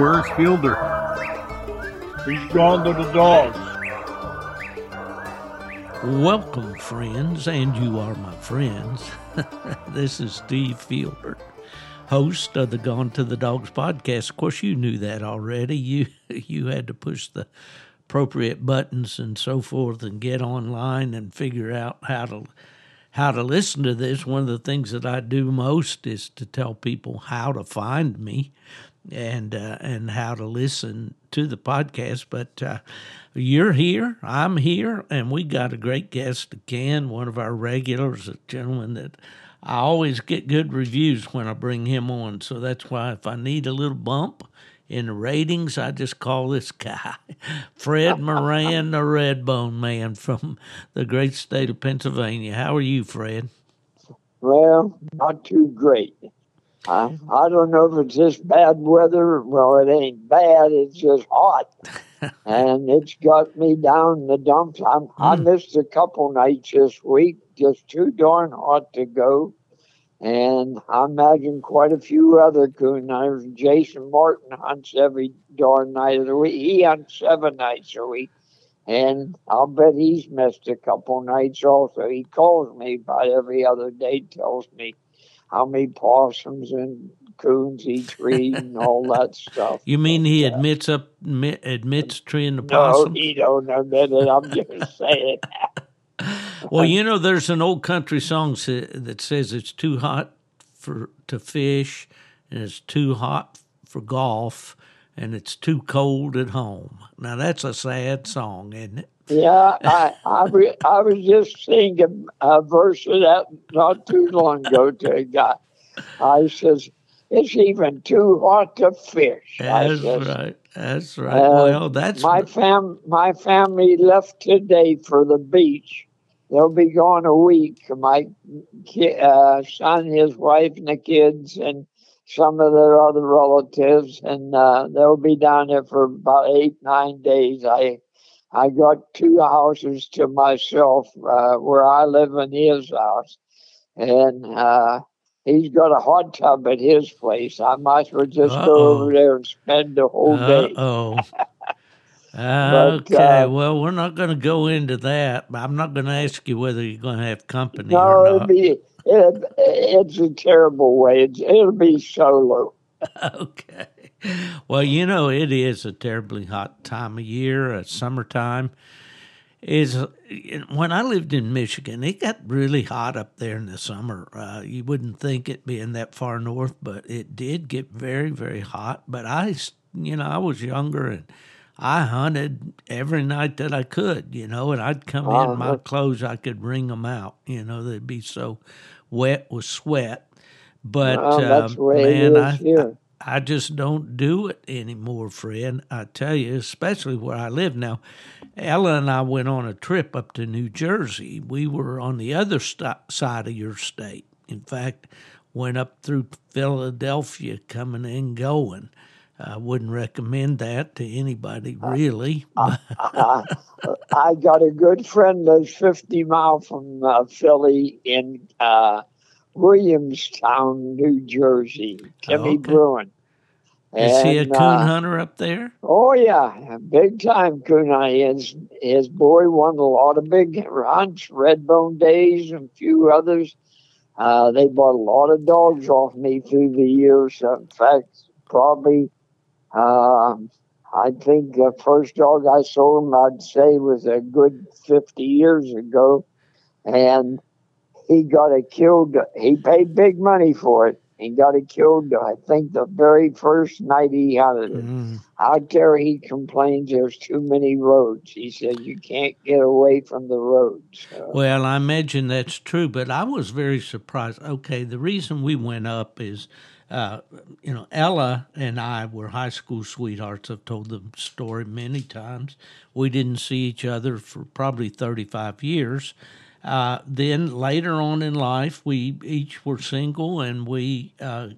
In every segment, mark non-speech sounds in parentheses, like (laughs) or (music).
Where's Fielder? He's gone to the dogs. Welcome, friends, and you are my friends. (laughs) this is Steve Fielder, host of the Gone to the Dogs podcast. Of course, you knew that already. (laughs) You you had to push the appropriate buttons and so forth, and get online and figure out how to how to listen to this. One of the things that I do most is to tell people how to find me and uh, and how to listen to the podcast. But uh, you're here, I'm here, and we got a great guest again. One of our regulars, a gentleman that I always get good reviews when I bring him on. So that's why if I need a little bump in the ratings, I just call this guy (laughs) Fred Moran, the Redbone Man from the great state of Pennsylvania. How are you, Fred? Well, not too great. I, I don't know if it's just bad weather. Well, it ain't bad. It's just hot, (laughs) and it's got me down the dumps. I'm, mm. I missed a couple nights this week. Just too darn hot to go. And I imagine quite a few other coon hunters. Jason Martin hunts every darn night of the week. He hunts seven nights a week. And I'll bet he's missed a couple nights also. He calls me about every other day, tells me how many possums and coons he (laughs) treed and all that stuff. You mean he yeah. Uh, admits up admits treeing the possum? No, he don't admit it. I'm just saying. (laughs) well, you know, there's an old country song that says it's too hot for to fish, and it's too hot for golf, and it's too cold at home. Now that's a sad song, isn't it? Yeah, I I, re, I was just singing a verse of that not too long ago to a guy. I says, "It's even too hot to fish." That's says, right. That's right. Uh, well, that's my fam. My family left today for the beach. They'll be gone a week. My uh, son, his wife, and the kids, and some of their other relatives, and uh, they'll be down there for about eight, nine days. I I got two houses to myself uh, where I live in his house, and uh, he's got a hot tub at his place. I might as well just Uh-oh. go over there and spend the whole day. Oh. (laughs) okay, uh, well, we're not going to go into that. But I'm not going to ask you whether you're going to have company no, or not. It'll be, it, it's a terrible way. It's, it'll be solo. (laughs) okay. Well, you know, it is a terribly hot time of year, uh, summertime. Is when I lived in Michigan, it got really hot up there in the summer. Uh, you wouldn't think it being that far north, but it did get very, very hot. But I, you know, I was younger and I hunted every night that I could, you know, and I'd come in my clothes, I could wring them out, you know, they'd be so wet with sweat. But uh, man, I, I, I just don't do it anymore, friend. I tell you, especially where I live now. Ella and I went on a trip up to New Jersey. We were on the other st- side of your state. In fact, went up through Philadelphia, coming and going. I wouldn't recommend that to anybody, really. (laughs) Uh, uh, I got a good friend that's 50 miles from uh, Philly in uh, Williamstown, New Jersey, Timmy okay. Bruin. Is and, he a coon uh, hunter up there? Oh yeah, big time coon hunter. His his boy won a lot of big hunts, Redbone Days, and a few others. Uh, they bought a lot of dogs off me through the years. in fact, probably, uh, I think the first dog I sold him, I'd say, was a good fifty years ago, and he got it killed. He paid big money for it. He got it killed, I think, the very first night he had it. Mm. Out there, he complains there's too many roads. He said you can't get away from the roads. So. Well, I imagine that's true, but I was very surprised. Okay, the reason we went up is. Uh, you know, Ella and I were high school sweethearts. I've told the story many times. We didn't see each other for probably 35 years. Uh, then later on in life, we each were single and we uh,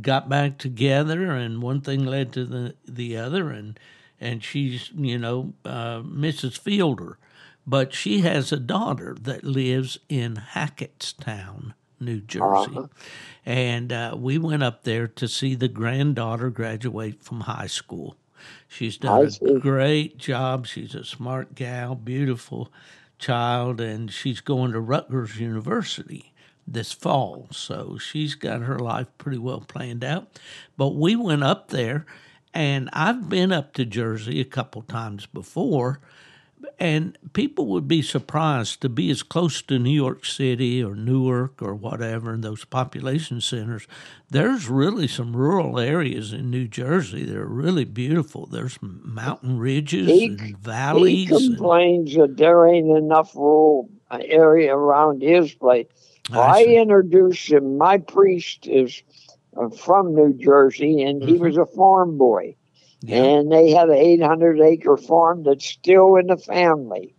got back together, and one thing led to the the other, and and she's you know uh, Mrs. Fielder, but she has a daughter that lives in Hackettstown, New Jersey. And uh, we went up there to see the granddaughter graduate from high school. She's done a great job. She's a smart gal, beautiful child, and she's going to Rutgers University this fall. So she's got her life pretty well planned out. But we went up there, and I've been up to Jersey a couple times before, and people would be surprised to be as close to New York City or Newark or whatever, and those population centers. There's really some rural areas in New Jersey that are really beautiful. There's mountain ridges He- and He valleys. and- complains that there ain't enough rural area around his place. I I introduced him. My priest is uh, from New Jersey, and he Mhm. was a farm boy. Yeah. And they have an 800 acre farm that's still in the family.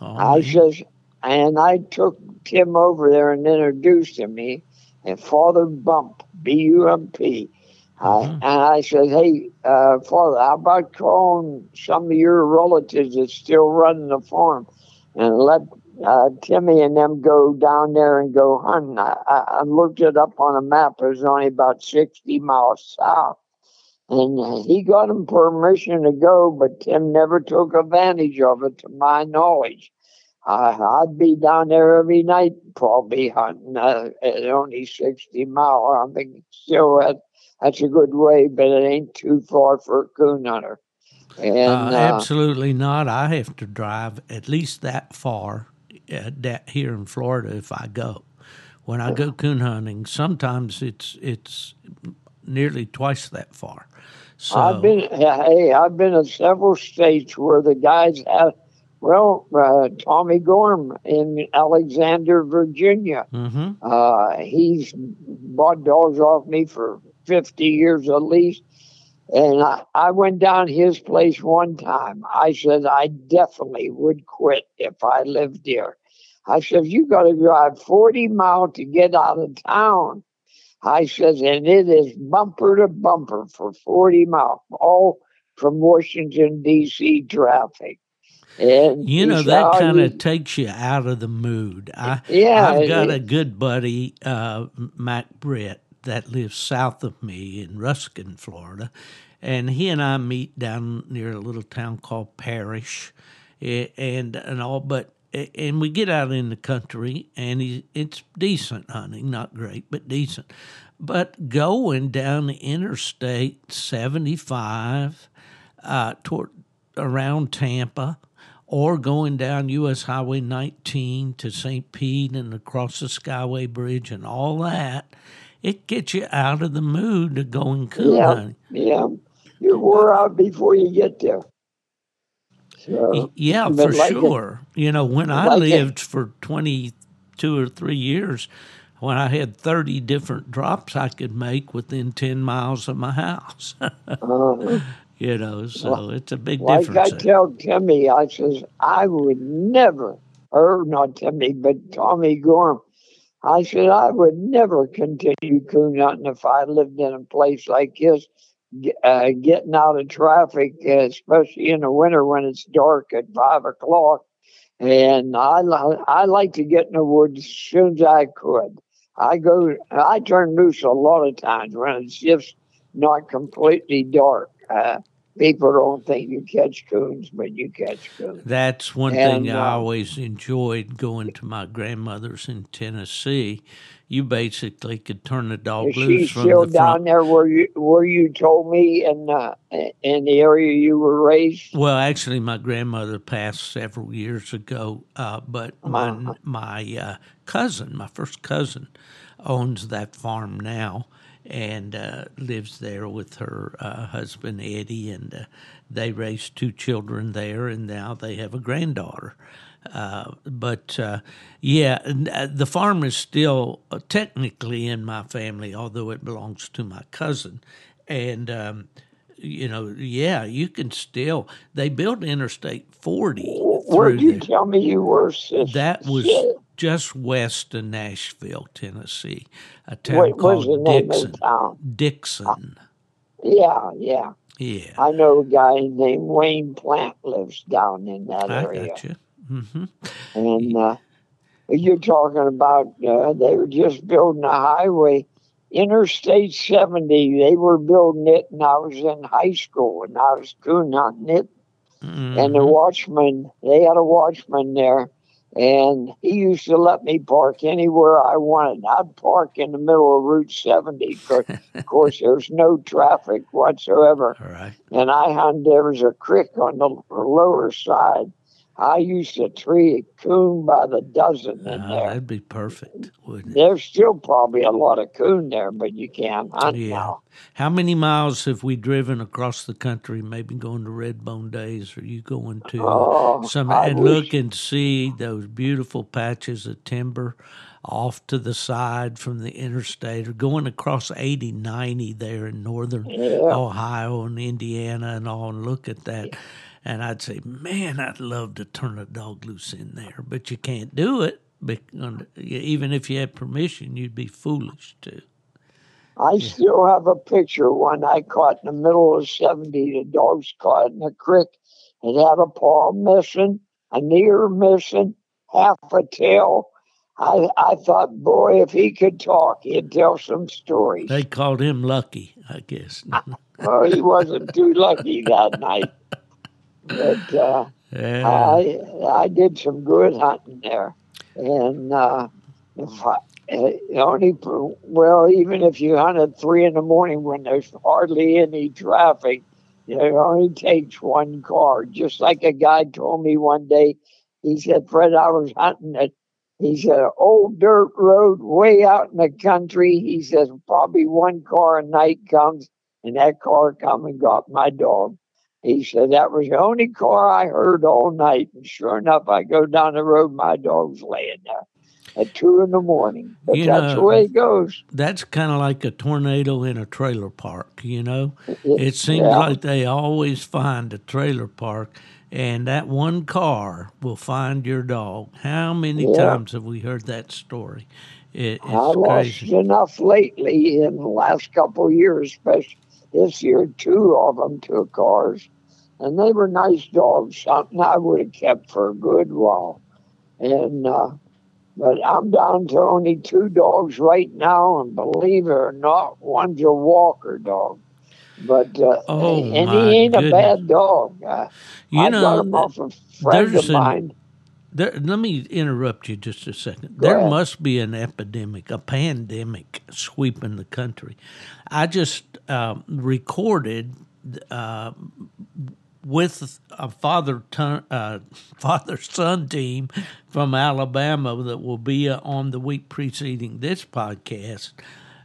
Oh, I man. says, and I took Tim over there and introduced him. He and Father Bump, B U M P. I Mhm. And I said, hey, uh, Father, how about calling some of your relatives that's still running the farm and let uh, Timmy and them go down there and go hunting? I, I, I looked it up on a map. It was only about 60 miles south. And he got him permission to go, but Tim never took advantage of it, to my knowledge. Uh, I'd be down there every night, probably hunting uh, at only 60 mile. I think still that, that's a good way, but it ain't too far for a coon hunter. And uh, uh, absolutely not. I have to drive at least that far uh, that here in Florida if I go. When I go coon hunting, sometimes it's it's nearly twice that far. So I've been hey, I've been in several states where the guys have. Well, uh, Tommy Gorm in Alexandria, Virginia. hmm Uh, he's bought dogs off me for 50 years at least. And I, I went down his place one time. I said, I definitely would quit if I lived here. I said, you got to drive 40 miles to get out of town. I says, and it is bumper to bumper for 40 miles, all from Washington, D.C. traffic. And You know that "Oh, kind of takes you out of the mood. I Yeah, I've got it- a good buddy, uh, Mac Britt, that lives south of me in Ruskin, Florida, and he and I meet down near a little town called Parrish, and and all. But and we get out in the country, and it's decent hunting, not great, but decent. But going down the Interstate 75 uh, toward around Tampa, or going down U.S. Highway 19 to St. Pete and across the Skyway Bridge and all that, it gets you out of the mood to going coon Yeah. hunting. Yeah, you wore out before you get there. Y- Yeah, for like it- sure. you know, when I like it- lived for 22 or 3 years, when I had 30 different drops I could make within 10 miles of my house. (laughs) uh, you know, so it's a big like I difference. there. tell Timmy, I says I would never, or not Timmy, but Tommy Gorm. I said I would never continue coon hunting if I lived in a place like this, uh, getting out of traffic, especially in the winter when it's dark at five o'clock. And I, li- I like to get in the woods as soon as I could. I go, I turn loose a lot of times when it's just not completely dark. Uh, people don't think you catch coons, but you catch coons. That's one And, thing I uh, always enjoyed going to my grandmother's in Tennessee. You basically could turn the dog Is loose from still down there where you where you told me in uh, in the area you were raised? Well, actually, my grandmother passed several years ago, uh, but my Uh-huh. my uh, cousin, my first cousin, owns that farm now and uh, lives there with her uh, husband Eddie, and uh, they raised two children there, and now they have a granddaughter. Uh, but uh, yeah, uh, the farm is still uh, technically in my family, although it belongs to my cousin, and. Um, you know, yeah, you can still. They built Interstate 40 Where'd through you tell me you were? Sis? That was just west of Nashville, Tennessee, a town was called Dickson. town? Dickson, Yeah, yeah. yeah, I know a guy named Wayne Plant lives down in that I area, you. hmm and uh, you're talking about uh, they were just building a highway, Interstate 70. They were building it, and I was in high school, and I was coon hunting it. Mm-hmm. And the watchman, they had a watchman there, and he used to let me park anywhere I wanted. I'd park in the middle of Route 70 because, of course, there's no traffic whatsoever. (laughs) All right. And I hunted, there was a creek on the lower side. I used to tree a coon by the dozen in Uh, there. that'd be perfect, wouldn't it? There's still probably a lot of coon there, but you can't hunt Yeah. now. How many miles have we driven across the country? Maybe going to Redbone Days, or you going to Oh, some I and wish- look and see those beautiful patches of timber off to the side from the interstate, or going across 80, 90 there in northern Yeah. Ohio and Indiana and all, and look at that. And I'd say, man, I'd love to turn a dog loose in there, but you can't do it. Because even if you had permission, you'd be foolish to. I still have a picture of one I caught in the middle of 70. The dog's caught in a creek. It had a paw missing, an ear missing, half a tail. I, I thought, boy, if he could talk, he'd tell some stories. They called him lucky, I guess. (laughs) Well, he wasn't too lucky that (laughs) night. But uh, yeah. I I did some good hunting there, and uh, if I, uh, only well, even if you hunt at three in the morning when there's hardly any traffic, it only takes one car. Just like a guy told me one day, he said, "Fred, I was hunting at." He said, "An old dirt road way out in the country." He says, "Probably one car a night comes, and that car come and got my dog." He said that was the only car I heard all night. And sure enough, I go down the road, my dog's laying there at two in the morning. But You that's know- the way it goes. That's kind of like a tornado in a trailer park, you know? It seems yeah. like they always find a trailer park, and that one car will find your dog. How many Yeah. times have we heard that story? It, it's I lost crazy. enough lately in the last couple of years, especially this year. Two of them took cars, and they were nice dogs. Something I would have kept for a good while. And uh, but I'm down to only two dogs right now, and believe it or not, one's a walker dog. But uh, Oh, and he ain't goodness. a bad dog. Uh, You I know, got him off a friend of an- There, let me interrupt you just a second. Go there ahead. must be an epidemic, a pandemic sweeping the country. I just um, recorded uh, with a father ton, uh, (laughs) father son team from Alabama that will be uh, on the week preceding this podcast.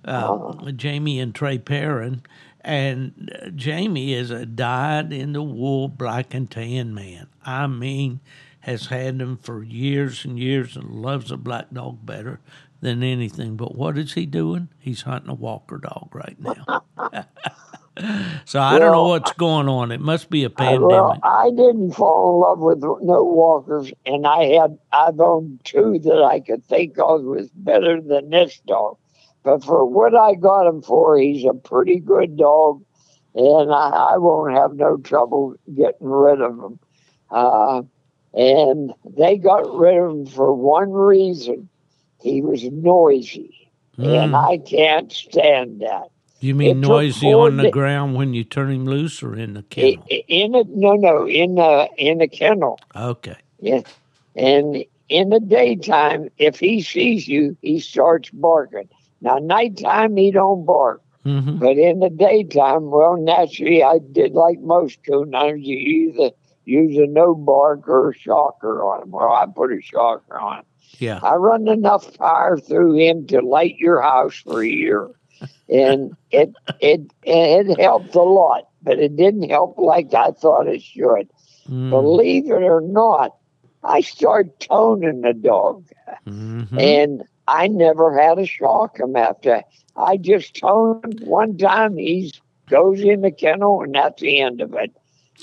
Uh, Jamie and Trey Perrin, and uh, Jamie is a dyed in the wool black and tan man. I mean, has had them for years and years and loves a black dog better than anything. But what is he doing? He's hunting a walker dog right now. (laughs) so I don't know what's going on. It must be a pandemic. Well, I didn't fall in love with no walkers, and I had I've owned two that I could think of was better than this dog. But for what I got him for, he's a pretty good dog, and I, I won't have no trouble getting rid of him. Uh, and they got rid of him for one reason: he was noisy, and Mm. I can't stand that. You mean it noisy on the ground when you turn him loose or in the kennel? In a no, no, in the in the kennel. Okay. Yeah. And in the daytime, if he sees you, he starts barking. Now, nighttime, he don't bark. hmm But in the daytime, well, naturally, I did like most coon hunters. You either use a no bark or a shocker on him. Well, I put a shocker on him. Yeah. I run enough fire through him to light your house for a year. And it, it, it helped a lot, but it didn't help like I thought it should. Mm. Believe it or not, I started toning the dog, Mhm. and I never had a shock him after. I just toned him one time. He goes in the kennel, and that's the end of it.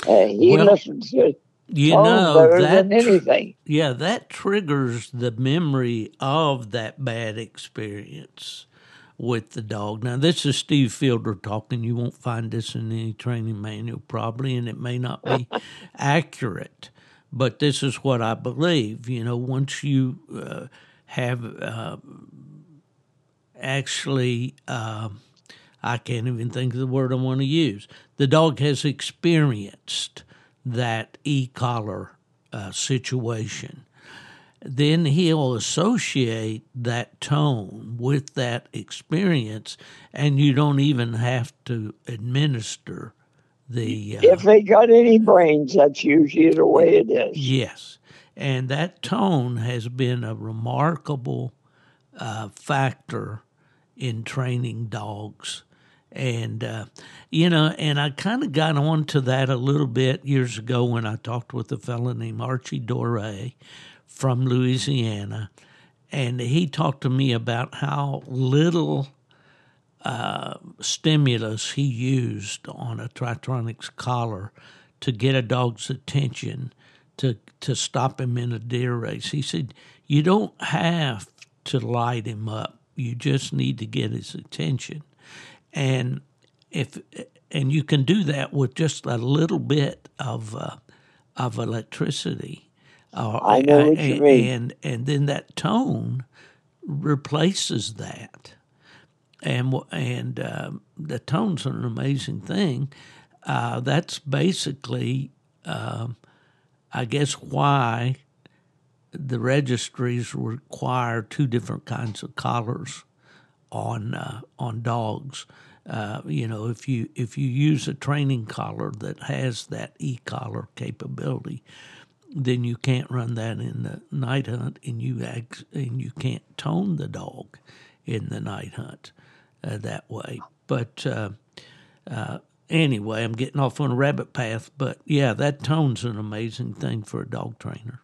Uh, he Well, listens to You tone know better that anything. yeah, that triggers the memory of that bad experience with the dog. Now, this is Steve Fielder talking. You won't find this in any training manual, probably, and it may not be (laughs) accurate. but this is what I believe. You know, once you uh, have uh, actually, uh, I can't even think of the word I want to use. The dog has experienced that e collar uh, situation. Then he'll associate that tone with that experience, and you don't even have to administer the. Uh, If they got any brains, that's usually the way it is. Yes. And that tone has been a remarkable uh, factor in training dogs. And, uh, you know, and I kind of got onto that a little bit years ago when I talked with a fellow named Archie Doré from Louisiana. And he talked to me about how little uh, stimulus he used on a Tritronics collar to get a dog's attention to to stop him in a deer race. He said, "You don't have to light him up. You just need to get his attention." And if and you can do that with just a little bit of uh, of electricity. Uh, I know what you and, mean. and and then that tone replaces that and and um, the tone's are an amazing thing. Uh, that's basically, um, I guess, why the registries require two different kinds of collars on uh, on dogs. Uh, you know, if you if you use a training collar that has that e collar capability, then you can't run that in the night hunt, and you act, and you can't tone the dog in the night hunt uh, that way. But uh, uh, anyway, I'm getting off on a rabbit path. But yeah, that tone's an amazing thing for a dog trainer.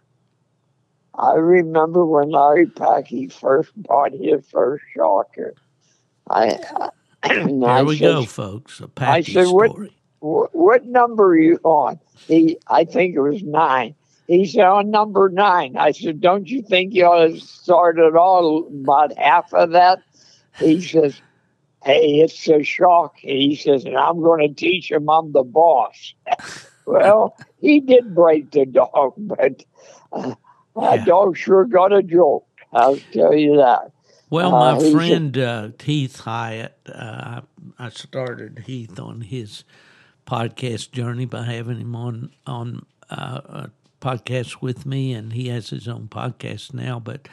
I remember when Larry Packy first bought his first shocker. I, and (clears throat) There I we said, go, folks. A Packy said, what- story. "Wh- What number are you on? He, I think it was nine. He said, on number nine. I said, don't you think you ought to start it all about half of that? He says, hey, it's a shock. He says, and I'm going to teach him I'm the boss. (laughs) well, he did break the dog, (laughs) but uh, Yeah. that dog sure got a joke. I'll tell you that. Well, Uh, my he's a- friend uh, Heath Hyatt, uh, I, I started Heath on his podcast journey by having him on on uh, podcast with me, and he has his own podcast now. But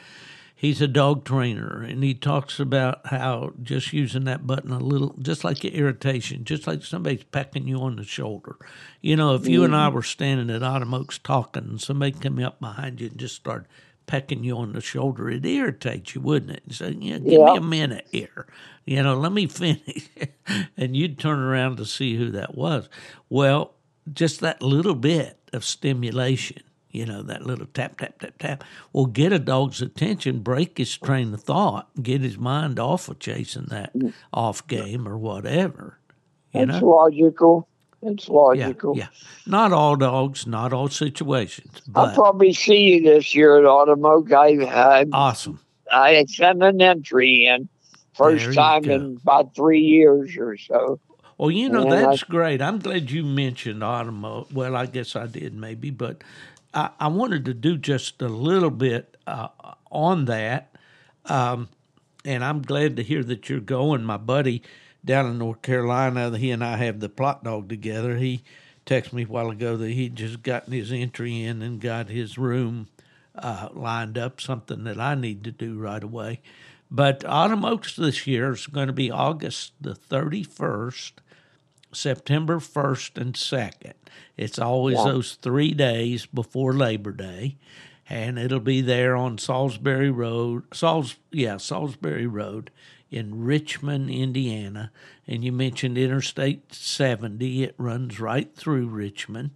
he's a dog trainer, and he talks about how just using that button a little, just like your irritation, just like somebody's pecking you on the shoulder. You know, if you and I mm-hmm. were standing at Autumn Oaks talking, and somebody come up behind you and just started pecking you on the shoulder, it irritates you, wouldn't it? So, yeah, give me a minute here. You know, let me (laughs) finish. and you'd turn around to see who that was. Well, just that little bit of stimulation, you know, that little tap, tap, tap, tap, will get a dog's attention, break his train of thought, get his mind off of chasing that mm. off game or whatever. You It's know? logical. It's logical. yeah. Not all dogs, not all situations, I'll probably see you this year at Autumn Oaks. I, I, awesome. I sent an entry in first time go. in about three years or so. Well, you know, And I- that's great. I'm glad you mentioned Autumn Oaks. Well, I guess I did maybe, but I, I wanted to do just a little bit uh, on that. Um, and I'm glad to hear that you're going. My buddy down in North Carolina, he and I have the Plott dog together. He texted me a while ago that he'd just gotten his entry in and got his room uh, lined up, something that I need to do right away. But Autumn Oaks this year is going to be August the 31st, September 1st, and 2nd. It's always Yeah. those three days before Labor Day. And it'll be there on Salisbury Road, Sals, yeah, Salisbury Road in Richmond, Indiana. And you mentioned Interstate 70. It runs right through Richmond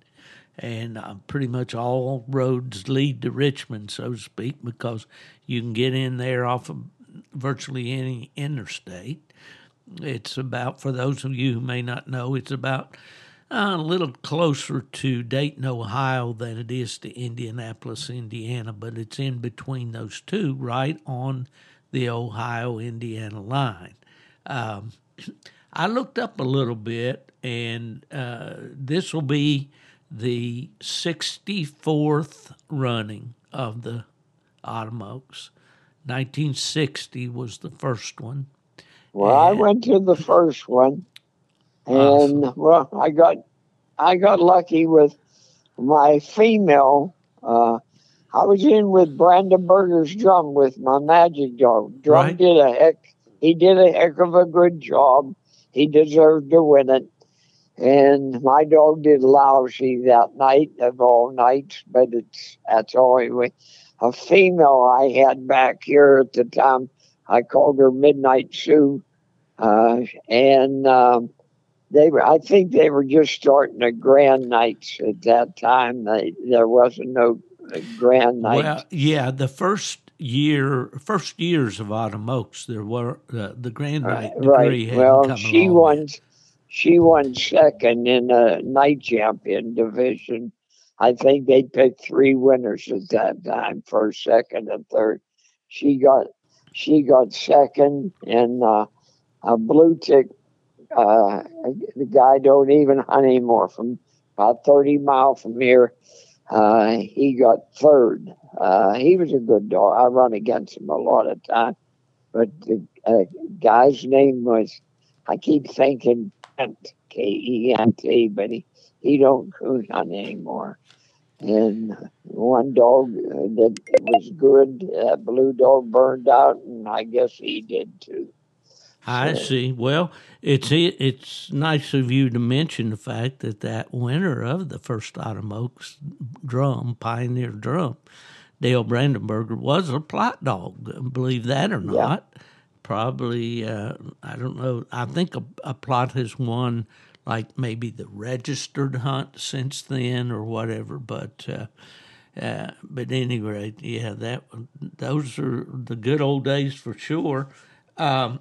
and uh, pretty much all roads lead to Richmond, so to speak, because you can get in there off of virtually any interstate. It's about, for those of you who may not know, it's about uh, a little closer to Dayton, Ohio than it is to Indianapolis, Indiana, but it's in between those two, right on the Ohio Indiana line. Um, (clears throat) I looked up a little bit, and uh, this will be the 64th running of the Autumn Oaks. 1960 was the first one. Well, I went to the first one, and Awesome. well, I got I got lucky with my female. Uh, I was in with Brandon Brandenburger's drum with my magic dog. Drum Right. did a heck. He did a heck of a good job. He deserved to win it. And my dog did lousy that night of all nights, but it's that's all anyway. A female I had back here at the time, I called her Midnight Sue, uh, and um, they were. I think they were just starting the grand nights at that time. They, there wasn't no uh, grand nights. Well, yeah, the first year, first years of Autumn Oaks, there were uh, the Grand Night degree right. Well, she won. yet. She won second in a night champion division. I think they picked three winners at that time: first, second, and third. She got she got second, and uh, a blue tick. Uh, the guy don't even hunt anymore. From about thirty mile from here, uh, he got third. Uh, he was a good dog. I run against him a lot of time, but the uh, guy's name was I keep thinking Kent, K E N T, but he, he don't coon hunt anymore. And one dog uh, that was good, uh, blue dog burned out, and I guess he did too. I So- see. Well, it's it's nice of you to mention the fact that that winner of the first Autumn Oaks drum, Pioneer drum, Dale Brandenburger, was a Plott dog. Believe that or not. Probably, uh, I don't know. I think a, a Plott has won like maybe the registered hunt since then or whatever. But uh, uh, but anyway, yeah, that those are the good old days for sure. Um,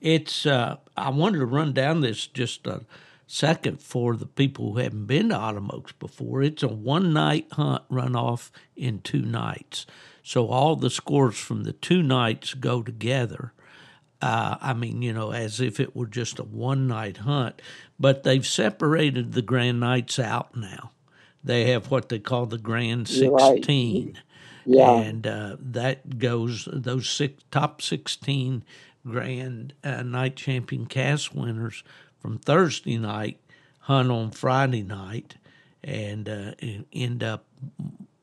it's uh, I wanted to run down this just a second for the people who haven't been to Autumn Oaks before. It's a one night hunt run off in two nights. So all the scores from the two nights go together. Uh, I mean, you know, as if it were just a one night hunt, but they've separated the Grand Nights out now. They have what they call the Grand You're right. 16 Yeah, and uh, that goes those six top sixteen grand uh, night champion cast winners from Thursday night hunt on Friday night and uh, end up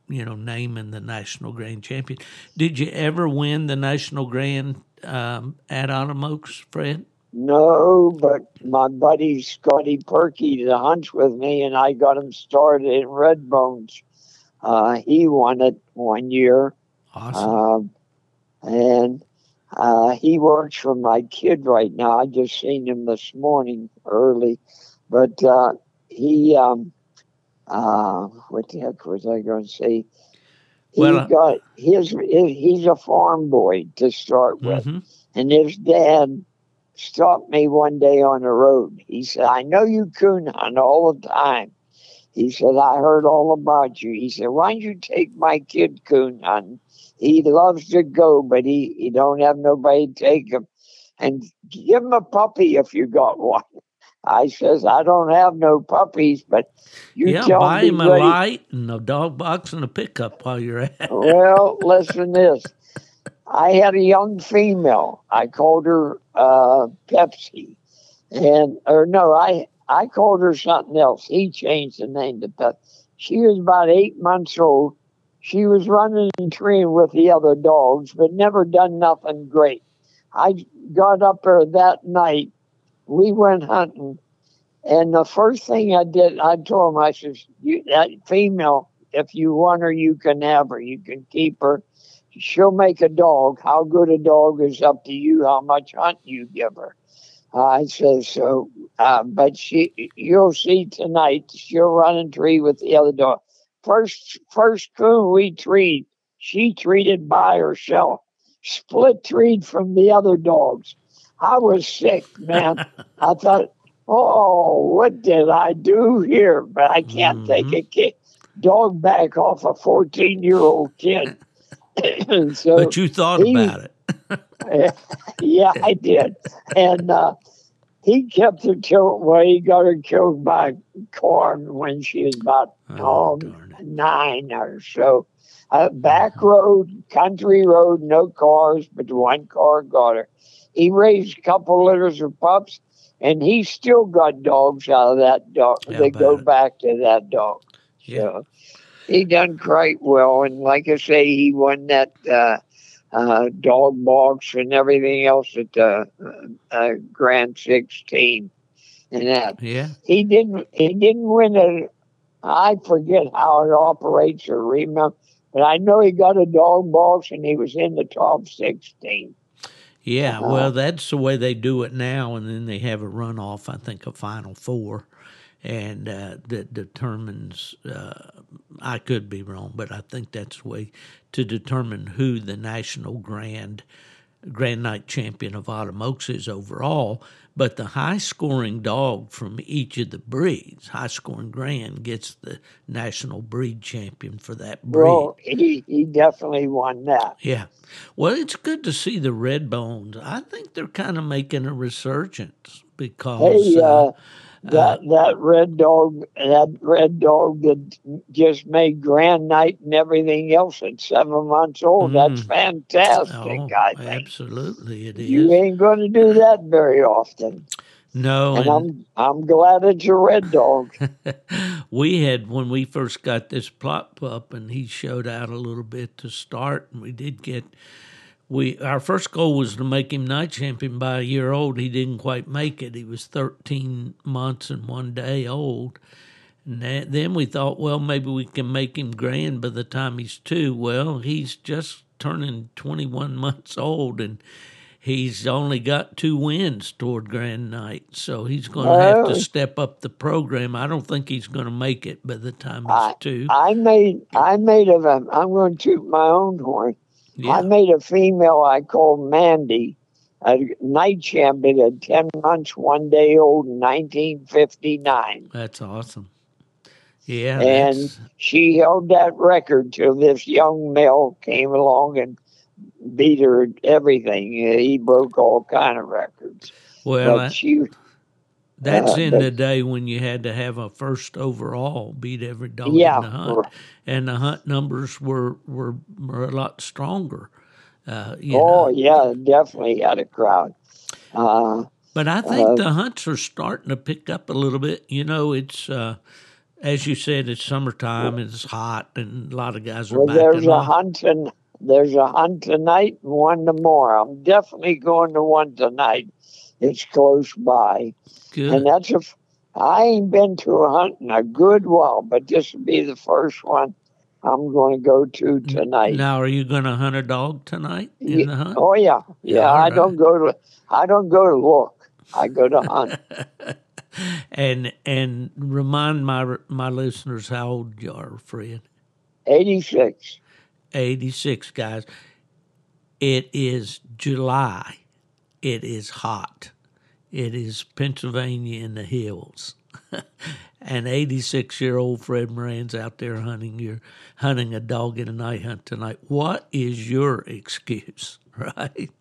you know naming the national grand champion. Did you ever win the national grand um, at Autumn Oaks, Fred? no, but my buddy Scotty Perky that hunts with me, and I got him started in Red Bones. Uh, he won it one year. Awesome. Um, and uh, he works for my kid right now. I just seen him this morning early, but uh, he, um, uh, what the heck was I going to say? He Well, uh, got his. He's a farm boy to start with, Mhm. and his dad stopped me one day on the road. He said, "I know you coon hunt all the time." He said, "I heard all about you." He said, "Why don't you take my kid coon hunting? He loves to go, but he, he don't have nobody to take him, and give him a puppy if you got (laughs) one." I says, "I don't have no puppies, but you yeah, tell buy me him a ready." light and a dog box and a pickup while you're at. it. well, (laughs) listen this. I had a young female. I called her uh, Pepsi, and or no, I I called her something else. He changed the name to Pepsi. She was about eight months old. She was running and treeing with the other dogs, but never done nothing great. I got up there that night. We went hunting, and the first thing I did, I told him, I said, you, "That female, if you want her, you can have her. You can keep her." she'll make a dog. How good a dog is up to you. How much hunt you give her. I said so, uh, but she, you'll see tonight. She'll run and tree with the other dog. First, first coon we treed, she treated by herself, split treed from the other dogs. I was sick, man. (laughs) I thought, oh, what did I do here? But I can't take a kid, dog back off a 14 year old kid. (coughs) so, But you thought he- about it. (laughs) yeah, I did. And uh, he kept her till well, he got her killed by corn when she was about Oh, it. nine or so. Uh, back road, country road, no cars, but one car got her. He raised a couple litters of pups, and he still got dogs out of that dog. How they go back to that dog. Yeah. So he done quite well, and like I say, he won that uh, uh, dog box and everything else at the uh, uh, Grand Sixteen, and that Yeah. he didn't. He didn't win it. I forget how it operates or remember, but I know he got a dog box and he was in the top sixteen. Yeah, Uh-huh. well, that's the way they do it now, and then they have a runoff. I think a final four, and uh, that determines. Uh, I could be wrong, but I think that's the way to determine who the national grand Grand Night champion of Autumn Oaks is overall. But the high scoring dog from each of the breeds, high scoring grand, gets the national breed champion for that breed. Well, he he definitely won that. Yeah. Well, it's good to see the red bones. I think they're kind of making a resurgence because Hey, uh, uh, that that red dog, that red dog that just made Grand Night and everything else at seven months old. That's Mm. fantastic. oh, I think absolutely it is. you ain't going to do that very often, no, and and I'm I'm glad it's a red dog. (laughs) we had when we first got this Plott pup, and he showed out a little bit to start, and we did get. We our first goal was to make him night champion by a year old. He didn't quite make it. He was 13 months and one day old. And that, then we thought, well, maybe we can make him grand by the time he's two. Well, he's just turning 21 months old, and he's only got two wins toward Grand Night. So he's going to have Oh. to step up the program. I don't think he's going to make it by the time he's I- two. I made I made of him. I'm going to toot my own horn. I made a female I called Mandy, a night champion at 10 months, one day old in 1959. That's awesome. Yeah. And that's- she held that record till this young male came along and beat her at everything. He broke all kind of records. well, that- she, that's uh, in the day when you had to have a first overall, beat every dog yeah, in the hunt. and the hunt numbers were were, were a lot stronger. Uh, you oh know. yeah, definitely had a crowd. Uh, But I think Uh, the hunts are starting to pick up a little bit. You know, it's uh, as you said, it's summertime, it's hot, and a lot of guys are well, there's a hunt and there's a hunt tonight and one tomorrow. I'm definitely going to one tonight. It's close by. Good. And that's a. I ain't been to a hunt in a good while, but this will be the first one I'm going to go to tonight. Now, are you going to hunt a dog tonight in Ye- the hunt? Oh yeah, yeah. all I right. don't go to. I don't go to look. I go to hunt. (laughs) and and remind my my listeners how old you are, Fred. Eighty six. 86 guys it is july it is hot. It is pennsylvania in the hills. (laughs) And 86 year old fred moran's out there hunting your hunting a dog in a night hunt tonight. What is your excuse (laughs) right?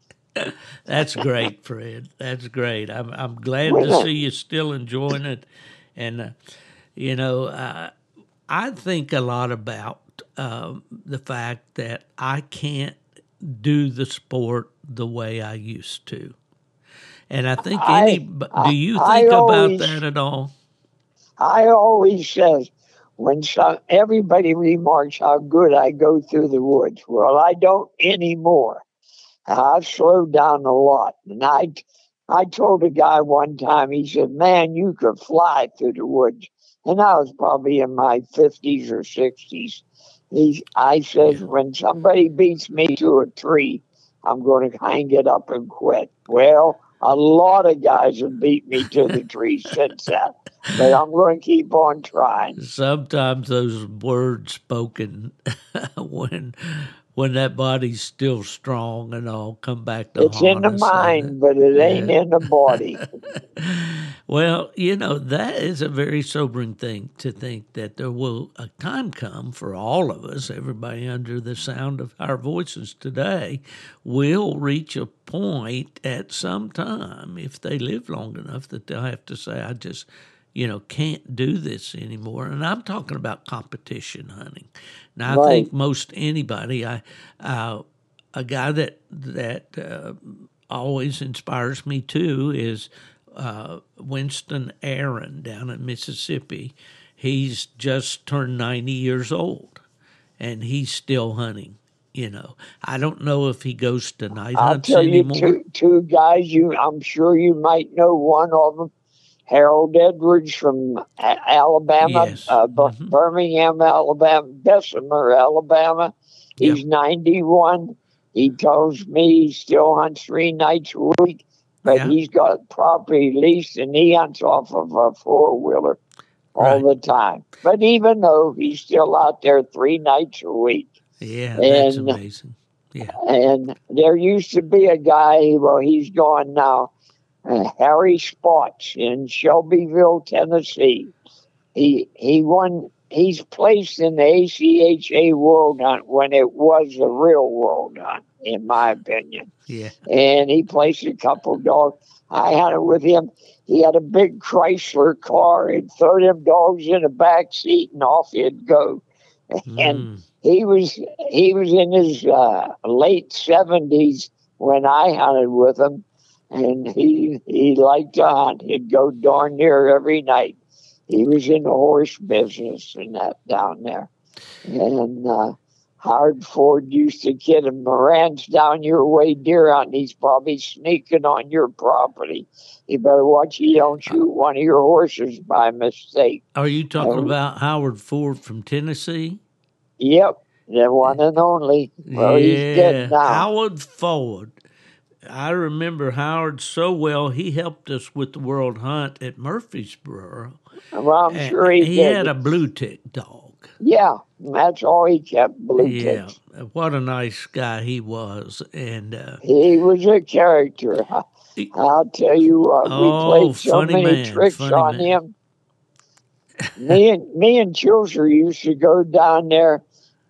That's great fred. That's great. I'm, I'm glad to see you still enjoying it. And uh, you know uh, I think a lot about um, the fact that I can't do the sport the way I used to. And I think any, but do you I think about that at all? I always says when some, everybody remarks how good I go through the woods. Well, I don't anymore. I've slowed down a lot, and I, I told a guy one time. He said, "Man, you could fly through the woods," and I was probably in my fifties or sixties. He, I said, when somebody beats me to a tree, I'm going to hang it up and quit. Well, a lot of guys have beat me to the (laughs) tree since then, but I'm going to keep on trying. Sometimes those words spoken (laughs) when when that body's still strong and all come back to life. It's in the mind, but it ain't Yeah. in the body. (laughs) Well, you know, that is a very sobering thing to think that there will a time come for all of us, everybody under the sound of our voices today, will reach a point at some time, if they live long enough, that they'll have to say, I just, you know, can't do this anymore. And I'm talking about competition hunting. Now, I think most anybody, I, uh, a guy that, that, uh, always inspires me too is uh, Winston Aaron down in Mississippi. He's just turned 90 years old and he's still hunting. You know, I don't know if he goes to night I'll hunts tell you anymore. two two guys. You, I'm sure you might know one of them. Harold Edwards from Alabama, Yes. uh, Mhm. Birmingham, Alabama, Bessemer, Alabama. He's 91. He tells me he still hunts three nights a week, but Yeah. he's got property leased and he hunts off of a four wheeler all Right. the time. But even though he's still out there three nights a week. Yeah, that's amazing. Yeah. And there used to be a guy, well, he's gone now, Harry Spots in Shelbyville, Tennessee. He he won. He's placed in the ACHA World Hunt when it was a real World Hunt, in my opinion. Yeah. And he placed a couple dogs. I had it with him. He had a big Chrysler car. He'd throw them dogs in the back seat, and off he'd go. And Mm. he was he was in his uh, late seventies when I hunted with him, and he he liked to hunt. He'd go darn near every night. He was in the horse business and that down there, and uh, Howard Ford used to kid him. Moran's down your way deer hunting. He's probably sneaking on your property. You better watch he don't shoot one of your horses by mistake. Are you talking about Howard Ford from Tennessee? Yep, the one and only. Well, he's dead now. Howard Ford. I remember Howard so well. He helped us with the World Hunt at Murfreesboro. Well, I'm sure he, he had a blue tick dog. yeah, that's all he kept. Blue yeah, ticks. Yeah, what a nice guy he was. And uh, He was a character. He- (laughs) I'll tell you what, Oh, we played so many man, tricks funny on man. him. me and me and Chilser used to go down there.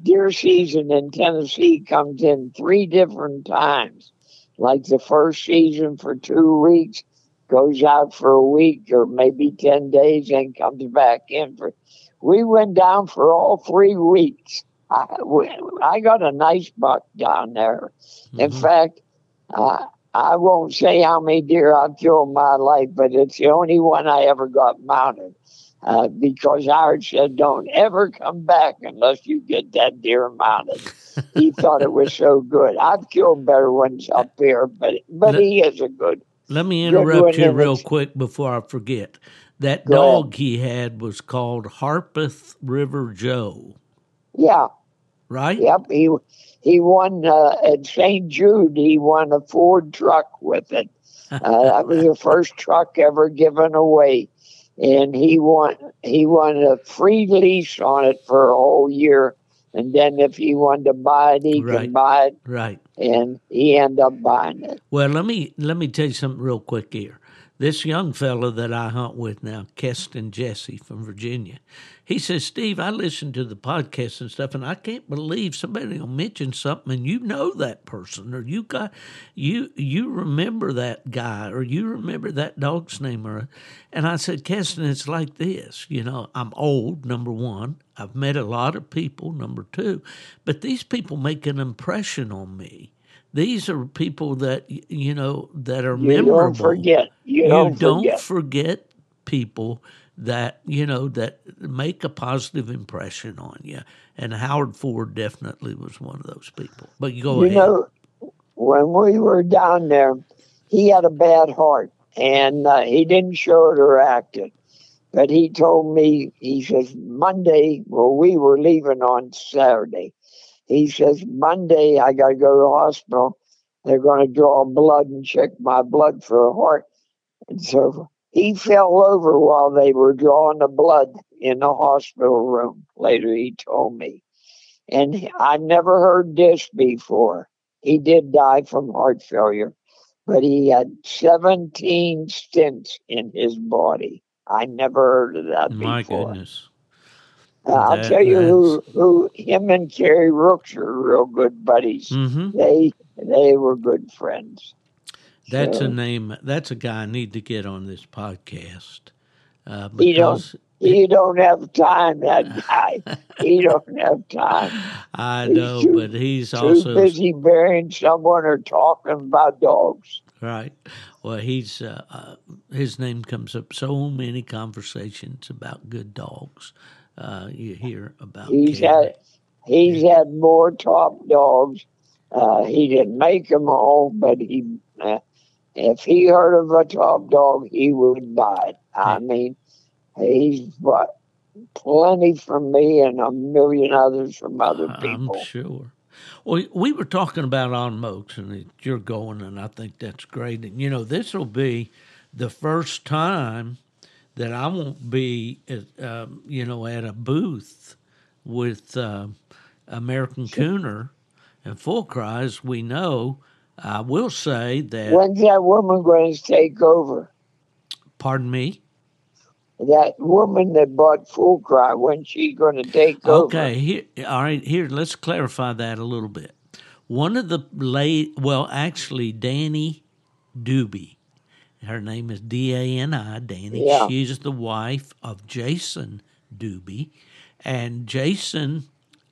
Deer season in Tennessee comes in three different times. Like the first season for two weeks, goes out for a week or maybe ten days, and comes back in for. We went down for all three weeks. I, we- I got a nice buck down there. In mhm. fact, uh, I won't say how many deer I've killed in my life, but it's the only one I ever got mounted. Uh, because Howard said, "Don't ever come back unless you get that deer mounted." he (laughs) thought it was so good. I've killed better ones up here, but but Let- he is a good. Let me interrupt you real quick before I forget. That Go ahead. dog he had was called Harpeth River Joe, Yeah, right? yep. He he won uh, at St. Jude. He won a Ford truck with it. (laughs) Uh, that was the first truck ever given away, and he won. He won a free lease on it for a whole year, and then if he wanted to buy it, he Right. could buy it, Right. and he ended up buying it. Well, let me let me tell you something real quick here. This young fellow that I hunt with now, Keston Jesse from Virginia, he says, Steve, I listen to the podcast and stuff, and I can't believe somebody will mention something and you know that person or you got you you remember that guy or you remember that dog's name or and I said, Keston, it's like this, you know, I'm old, number one. I've met a lot of people, number two, but these people make an impression on me. These are people that you know that are You memorable. don't forget. You, You don't, don't forget. forget people that you know that make a positive impression on you. And Howard Ford definitely was one of those people. But you go you ahead. know, when we were down there, he had a bad heart, and uh, he didn't show it or act it. But he told me, he says, Monday, well, we were leaving on Saturday. He says, Monday, I got to go to the hospital. They're going to draw blood and check my blood for a heart. And so he fell over while they were drawing the blood in the hospital room. Later, he told me. and I never heard this before. He did die from heart failure, but he had 17 stents in his body. I never heard of that My before. goodness. I'll That- tell you who, who him and Kerry Rooks are real good buddies. hmm They they were good friends. That's So- a name. That's a guy I need to get on this podcast. Uh, He don't- because He don't have time, that (laughs) guy. he don't have time. I he's know, too- but he's Too also busy burying someone or talking about dogs. right. Well, he's uh, uh, his name comes up so many conversations about good dogs. Uh, you hear about He's Kerry. had he's had more top dogs. Uh, he didn't make them all, but he uh, if he heard of a top dog, he would buy it. I mean, he's bought plenty from me and a million others from other people. I'm sure. Well, we were talking about Autumn Oaks, and you're going, and I think that's great. And you know, this will be the first time that I won't be, at, um, you know, at a booth with uh, American Cooner and Full Cries. We know. I will say that. When's that woman going to take over? pardon me. That woman that bought Full Cry, when's she going to take over? Okay, here, all right. Here, let's clarify that a little bit. One of the late, well, actually, Dani Duby. Her name is D A N I. Dani. Yeah. She's the wife of Jason Duby, and Jason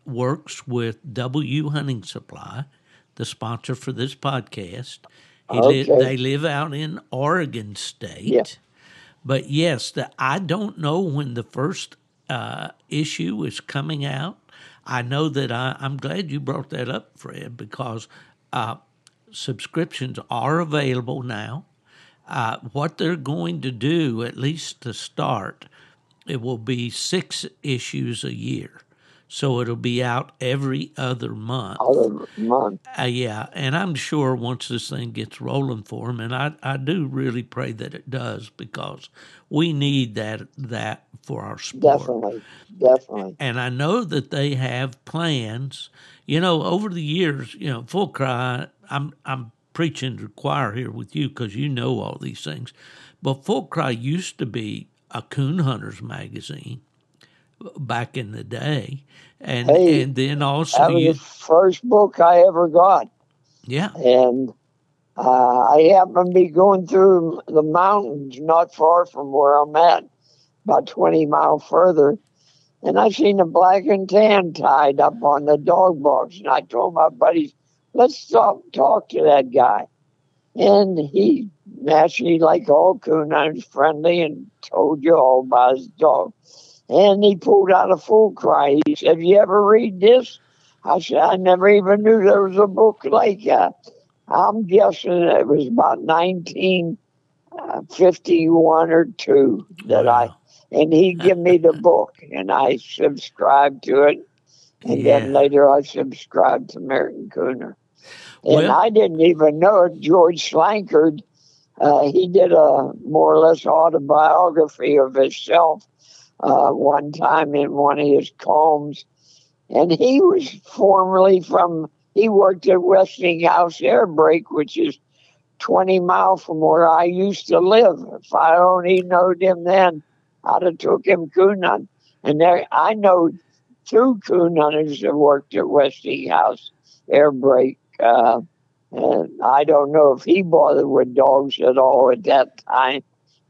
works with W Hunting Supply, the sponsor for this podcast. He li- Okay. they live out in Oregon State. Yeah. But yes, the, I don't know when the first uh, issue is coming out. I know that I, I'm glad you brought that up, Fred, because uh, subscriptions are available now. Uh, what they're going to do, at least to start, it will be six issues a year. So it'll be out every other month. Other month. Uh, yeah, and I'm sure once this thing gets rolling for them, and I, I do really pray that it does because we need that that for our sport. Definitely. Definitely. And I know that they have plans. You know, over the years, you know, full cry. I'm I'm preaching to the choir here with you because you know all these things. But full cry used to be a coon hunters magazine back in the day, and Hey, and then also That was you the first book I ever got. yeah and uh, I happened to be going through the mountains not far from where I'm at, about 20 miles further, and I seen a black and tan tied up on the dog box, and I told my buddies, "Let's stop talk to that guy," and he naturally, like all coon hunters, friendly and told you all about his dog. And he pulled out a full cry. He said, "You ever read this?" I said, "I never even knew there was a book like that." I'm guessing it was about 1951 uh, or two that I, and he (laughs) gave me the book, and I subscribed to it, and then later I subscribed to American Cooner. And Well- I didn't even know it. George Slankard, uh, he did a more or less autobiography of himself uh, one time in one of his columns, and he was formerly from he worked at Westinghouse Air Brake, which is 20 miles from where I used to live. If I only knowed him then, I'd have took him hunting. And there, I know two hunters that worked at Westinghouse Air Brake. Uh, and I don't know if he bothered with dogs at all at that time.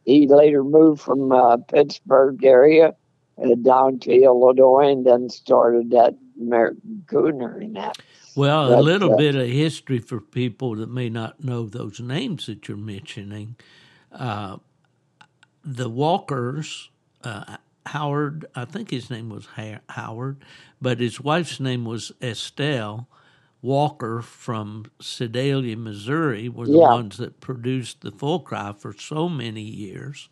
He later moved from uh, Pittsburgh area uh, down to Illinois and then started that American Cooner and that. Well, a little uh, bit of history for people that may not know those names that you're mentioning. Uh, the Walkers, uh, Howard, I think his name was ha- Howard, but his wife's name was Estelle Walker from Sedalia, Missouri, were the Yeah. ones that produced the full cry for so many years.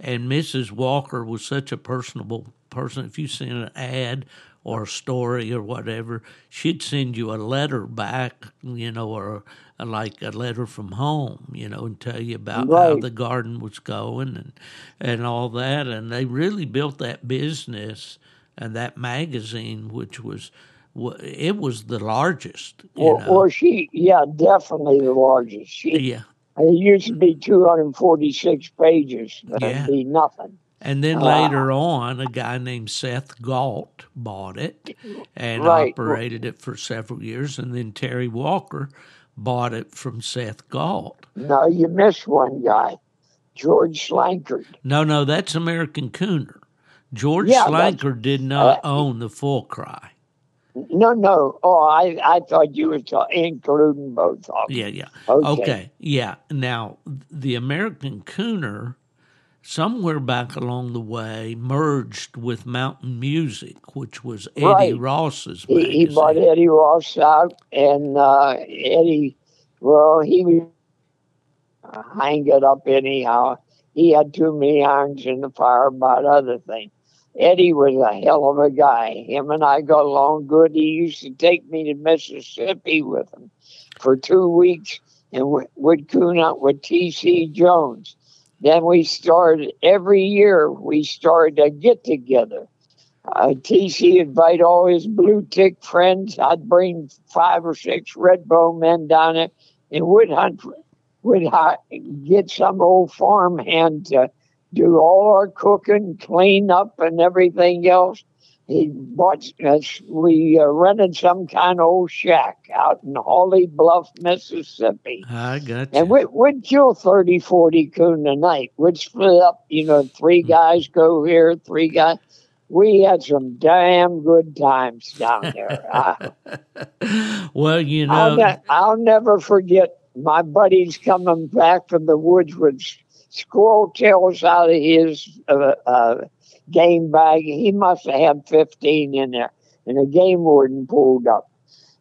And Mrs. Walker was such a personable person. If you sent an ad or a story or whatever, she'd send you a letter back, you know, or a, like a letter from home, you know, and tell you about how the garden was going and and all that. And they really built that business and that magazine, which was it was the largest. Or, or, she, yeah, definitely the largest. She, yeah. It used to be 246 pages. Yeah. be nothing. And then later uh, on, a guy named Seth Galt bought it and right. operated it for several years. And then Terry Walker bought it from Seth Galt. No, you missed one guy, George Slankard. No, no, that's American Cooner. George yeah, Slankard did not uh, own the full cry. No, no. Oh, I, I thought you were talking, including both of them. Yeah, yeah. Okay. okay. Yeah. Now, the American Cooner, somewhere back along the way, merged with Mountain Music, which was Eddie right. Ross's magazine. He, he bought Eddie Ross out, and uh, Eddie, well, he was hang it up anyhow. He had too many irons in the fire about other things. Eddie was a hell of a guy. Him and I got along good. He used to take me to Mississippi with him for two weeks and would coon out with T.C. Jones. Then we started every year. We started a get together. Uh, TC invite all his blue tick friends. I'd bring five or six red bone men down there and would hunt. Would get some old farm hand to do all our cooking, clean up, and everything else. He bought us. We uh, rented some kind of old shack out in Holly Bluff, Mississippi. I got you. And we, we'd kill 30, 40 coon a night. We'd split up, you know, three guys go here, three guys. We had some damn good times down there. (laughs) uh, well, you know. I'll, ne- I'll never forget my buddies coming back from the woods with squirrel tails out of his uh, uh, game bag. He must have had 15 in there. And the game warden pulled up.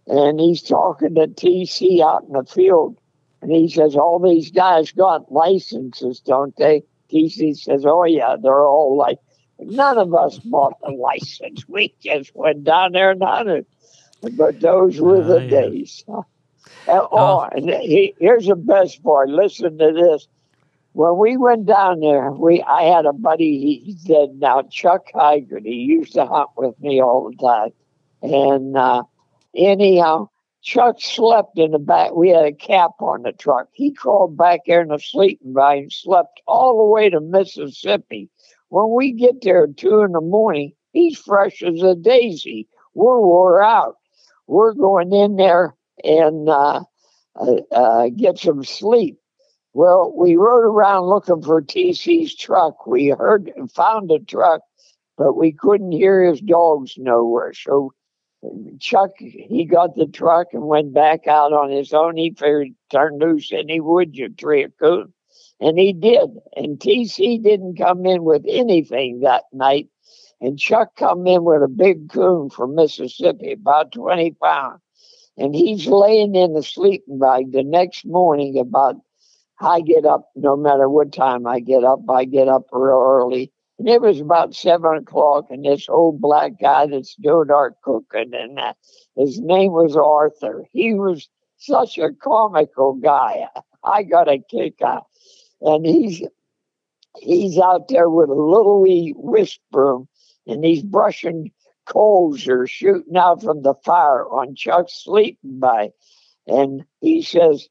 And he's talking to TC out in the field. And he says, All these guys got licenses, don't they? TC says, Oh, yeah, they're all like, none of us bought the license. We just went down there and hunted. But those were the yeah. days. (laughs) Uh, oh, and he, here's the best part. Listen to this. When we went down there, we I had a buddy. He said, "Now Chuck Hygert, he used to hunt with me all the time." And uh, anyhow, Chuck slept in the back. We had a cap on the truck. He crawled back there in the sleeping bag and slept all the way to Mississippi. When we get there at two in the morning, he's fresh as a daisy. We're wore out. We're going in there and uh, uh, uh get some sleep. Well, we rode around looking for TC's truck. We heard and found a truck, but we couldn't hear his dogs nowhere. So Chuck, he got the truck and went back out on his own. He figured turn loose any wood you tree a coon. And he did. And TC didn't come in with anything that night. And Chuck come in with a big coon from Mississippi, about 20 pounds. And he's laying in the sleeping bag the next morning about I get up no matter what time I get up. I get up real early. And it was about seven o'clock, and this old black guy that's doing our cooking, and uh, his name was Arthur. He was such a comical guy. (laughs) I got a kick out, and he's he's out there with a little wee whisk broom, and he's brushing coals or shooting out from the fire on Chuck's sleeping bag, and he says,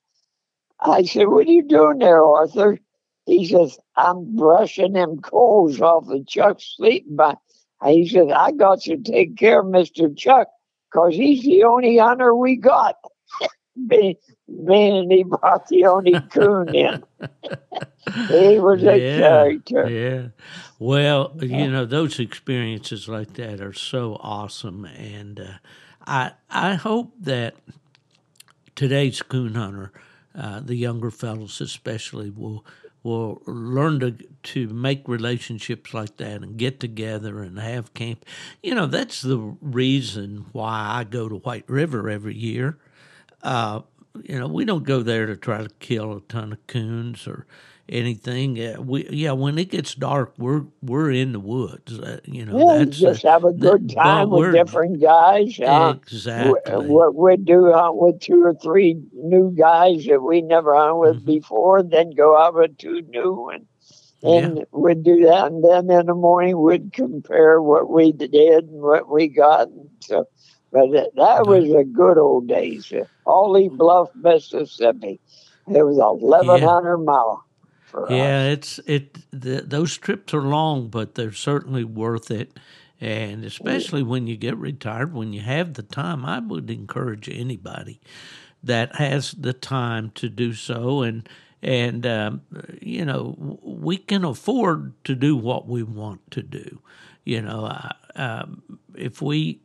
I said, What are you doing there, Arthur? He says, I'm brushing them coals off of Chuck's sleeping bag. He says, I got to take care of Mr. Chuck because he's the only hunter we got. (laughs) and he brought the only coon in. he was a yeah, character. Yeah. Well, you know, those experiences like that are so awesome. And uh, I, I hope that today's coon hunter – uh, the younger fellows especially will will learn to to make relationships like that and get together and have camp. You know, that's the reason why I go to White River every year. Uh, you know, we don't go there to try to kill a ton of coons or anything. Uh, we yeah, when it gets dark, we're we're in the woods. Uh, you know, yeah, just have a good time with different guys. Uh, exactly. What we do hunt with two or three new guys that we never hunted with mm-hmm. before, then go out with two new and and yeah. we'd do that, and then in the morning we'd compare what we did and what we got. So But that, that was the good old days. Holly Bluff, Mississippi. It was eleven hundred yeah. mile. Yeah, us. it's it. The, those trips are long, but they're certainly worth it. And especially when you get retired, when you have the time, I would encourage anybody that has the time to do so. And and um, you know we can afford to do what we want to do. You know, uh, um, if we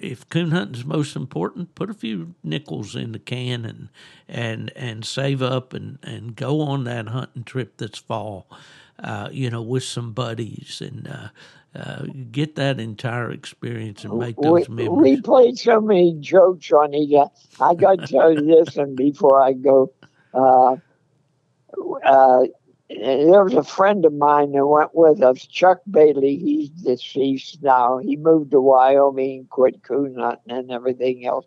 if coon hunting's most important, put a few nickels in the can and and and save up and and go on that hunting trip this fall. Uh, you know, with some buddies and uh, uh, get that entire experience and make those we, memories. We played so many jokes on each other. I got to tell you this, and before I go, uh, uh, there was a friend of mine that went with us, Chuck Bailey. He's deceased now. He moved to Wyoming, quit coon hunting and everything else.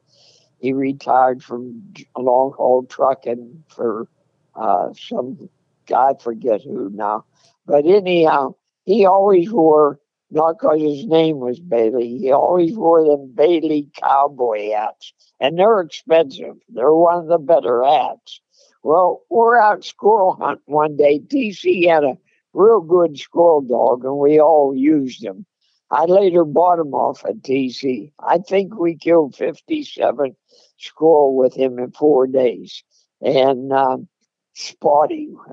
He retired from long haul trucking for uh, some guy, forget who now. But anyhow, he always wore, not because his name was Bailey, he always wore them Bailey cowboy hats. And they're expensive. They're one of the better hats. Well, we're out squirrel hunting one day. TC had a real good squirrel dog, and we all used him. I later bought him off at TC. I think we killed 57 squirrel with him in four days. And um.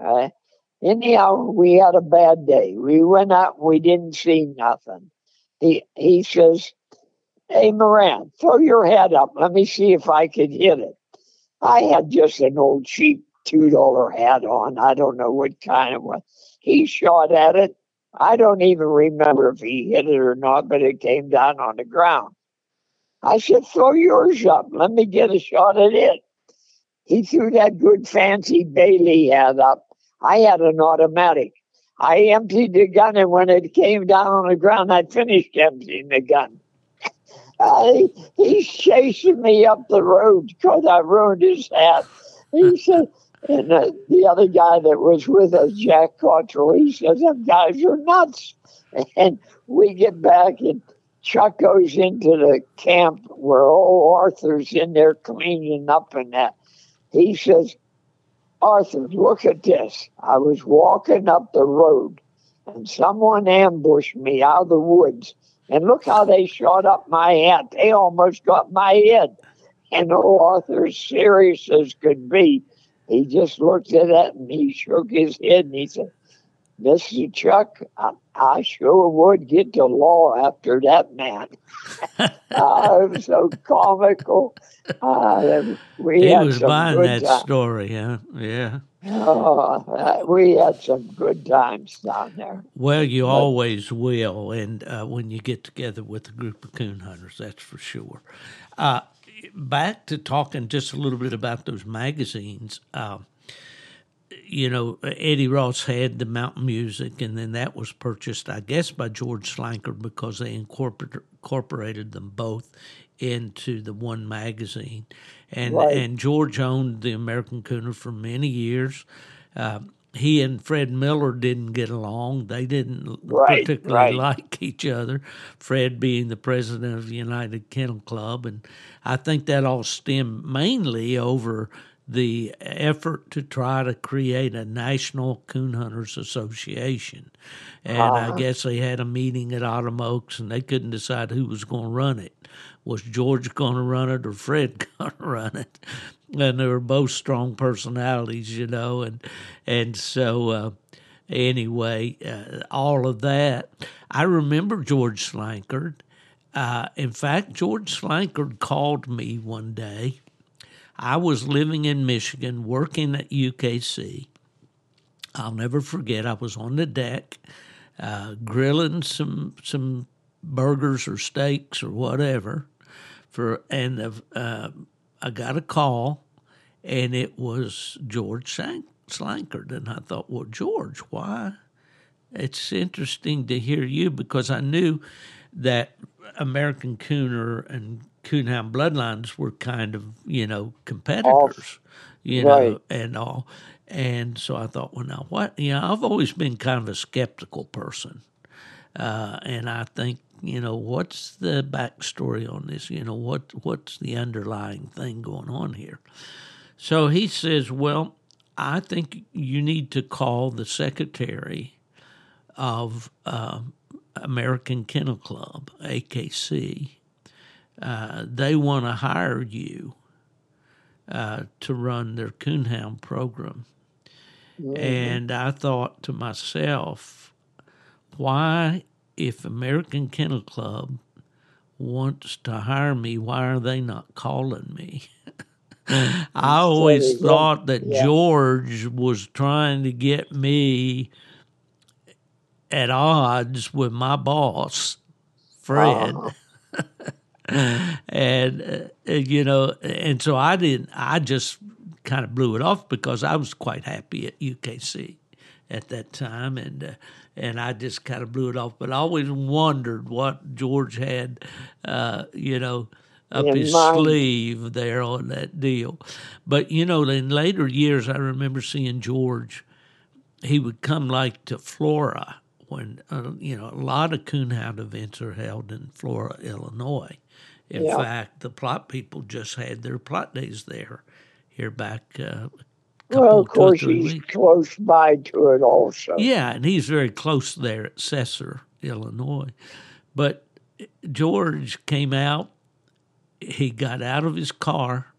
Uh, anyhow, we had a bad day. We went out and we didn't see nothing. He, he says, Hey, Moran, throw your head up. Let me see if I can hit it. I had just an old cheap two dollar hat on. I don't know what kind of one. He shot at it. I don't even remember if he hit it or not, but it came down on the ground. I said, throw yours up. Let me get a shot at it. He threw that good fancy Bailey hat up. I had an automatic. I emptied the gun, and when it came down on the ground, I finished emptying the gun. Uh, he's chasing me up the road because I ruined his hat. He (laughs) said, and uh, the other guy that was with us, Jack Cottrell, he says, Them guys are nuts. And we get back, and Chuck goes into the camp where old Arthur's in there cleaning up and that. He says, Arthur, look at this. I was walking up the road, and someone ambushed me out of the woods and look how they shot up my hat. They almost got my head. And old Arthur, serious as could be, he just looked at it and he shook his head and he said, Mr. Chuck, I, I sure would get to law after that man. uh, (laughs) it was so comical. Uh, we he was buying that time. story, huh? Yeah. Oh, we had some good times down there. Well, you but, always will, and uh, when you get together with a group of coon hunters, that's for sure. Uh, back to talking just a little bit about those magazines. Uh, you know, Eddie Ross had the Mountain Music, and then that was purchased, I guess, by George Slankard because they incorporated them both into the one magazine and right. and George owned the American Cooner for many years. Uh, he and Fred Miller didn't get along. They didn't right, particularly right. (laughs) like each other. Fred being the president of the United Kennel Club, and I think that all stemmed mainly over the effort to try to create a national coon hunters association. And uh-huh. I guess they had a meeting at Autumn Oaks, and they couldn't decide who was going to run it was George going to run it or Fred (laughs) going to run it? And they were both strong personalities, you know, and and so uh, anyway, uh, all of that. I remember George Slankard. Uh, in fact, George Slankard called me one day. I was living in Michigan, working at UKC. I'll never forget. I was on the deck, uh, grilling some some burgers or steaks or whatever, for and uh, I got a call, and it was George Slankard, and I thought, well, George, why? It's interesting to hear you because I knew that American Cooner and Coonhound bloodlines were kind of you know competitors, you know, and all. And so I thought, well, now what? You know, I've always been kind of a skeptical person, uh, and I think you know, what's the backstory on this? You know, what what's the underlying thing going on here? So he says, well, I think you need to call the secretary of uh, American Kennel Club, AKC. Uh, they want to hire you uh, to run their coonhound program. Mm-hmm. And I thought to myself, why, if American Kennel Club wants to hire me, why are they not calling me? (laughs) I always thought that yeah. George was trying to get me at odds with my boss, Fred. Uh-huh. (laughs) (laughs) and uh, you know, and so I didn't. I just kind of blew it off because I was quite happy at UKC at that time, and uh, and I just kind of blew it off. But I always wondered what George had, uh, you know, up in his mind. sleeve there on that deal. But you know, in later years, I remember seeing George. He would come like to Flora when uh, you know a lot of coonhound events are held in Flora, Illinois. In yeah. fact, the Plott people just had their Plott days there here back. Uh, couple, well, of course, he's weeks. close by to it also. Yeah, and he's very close there at Sesser, Illinois. But George came out. He got out of his car.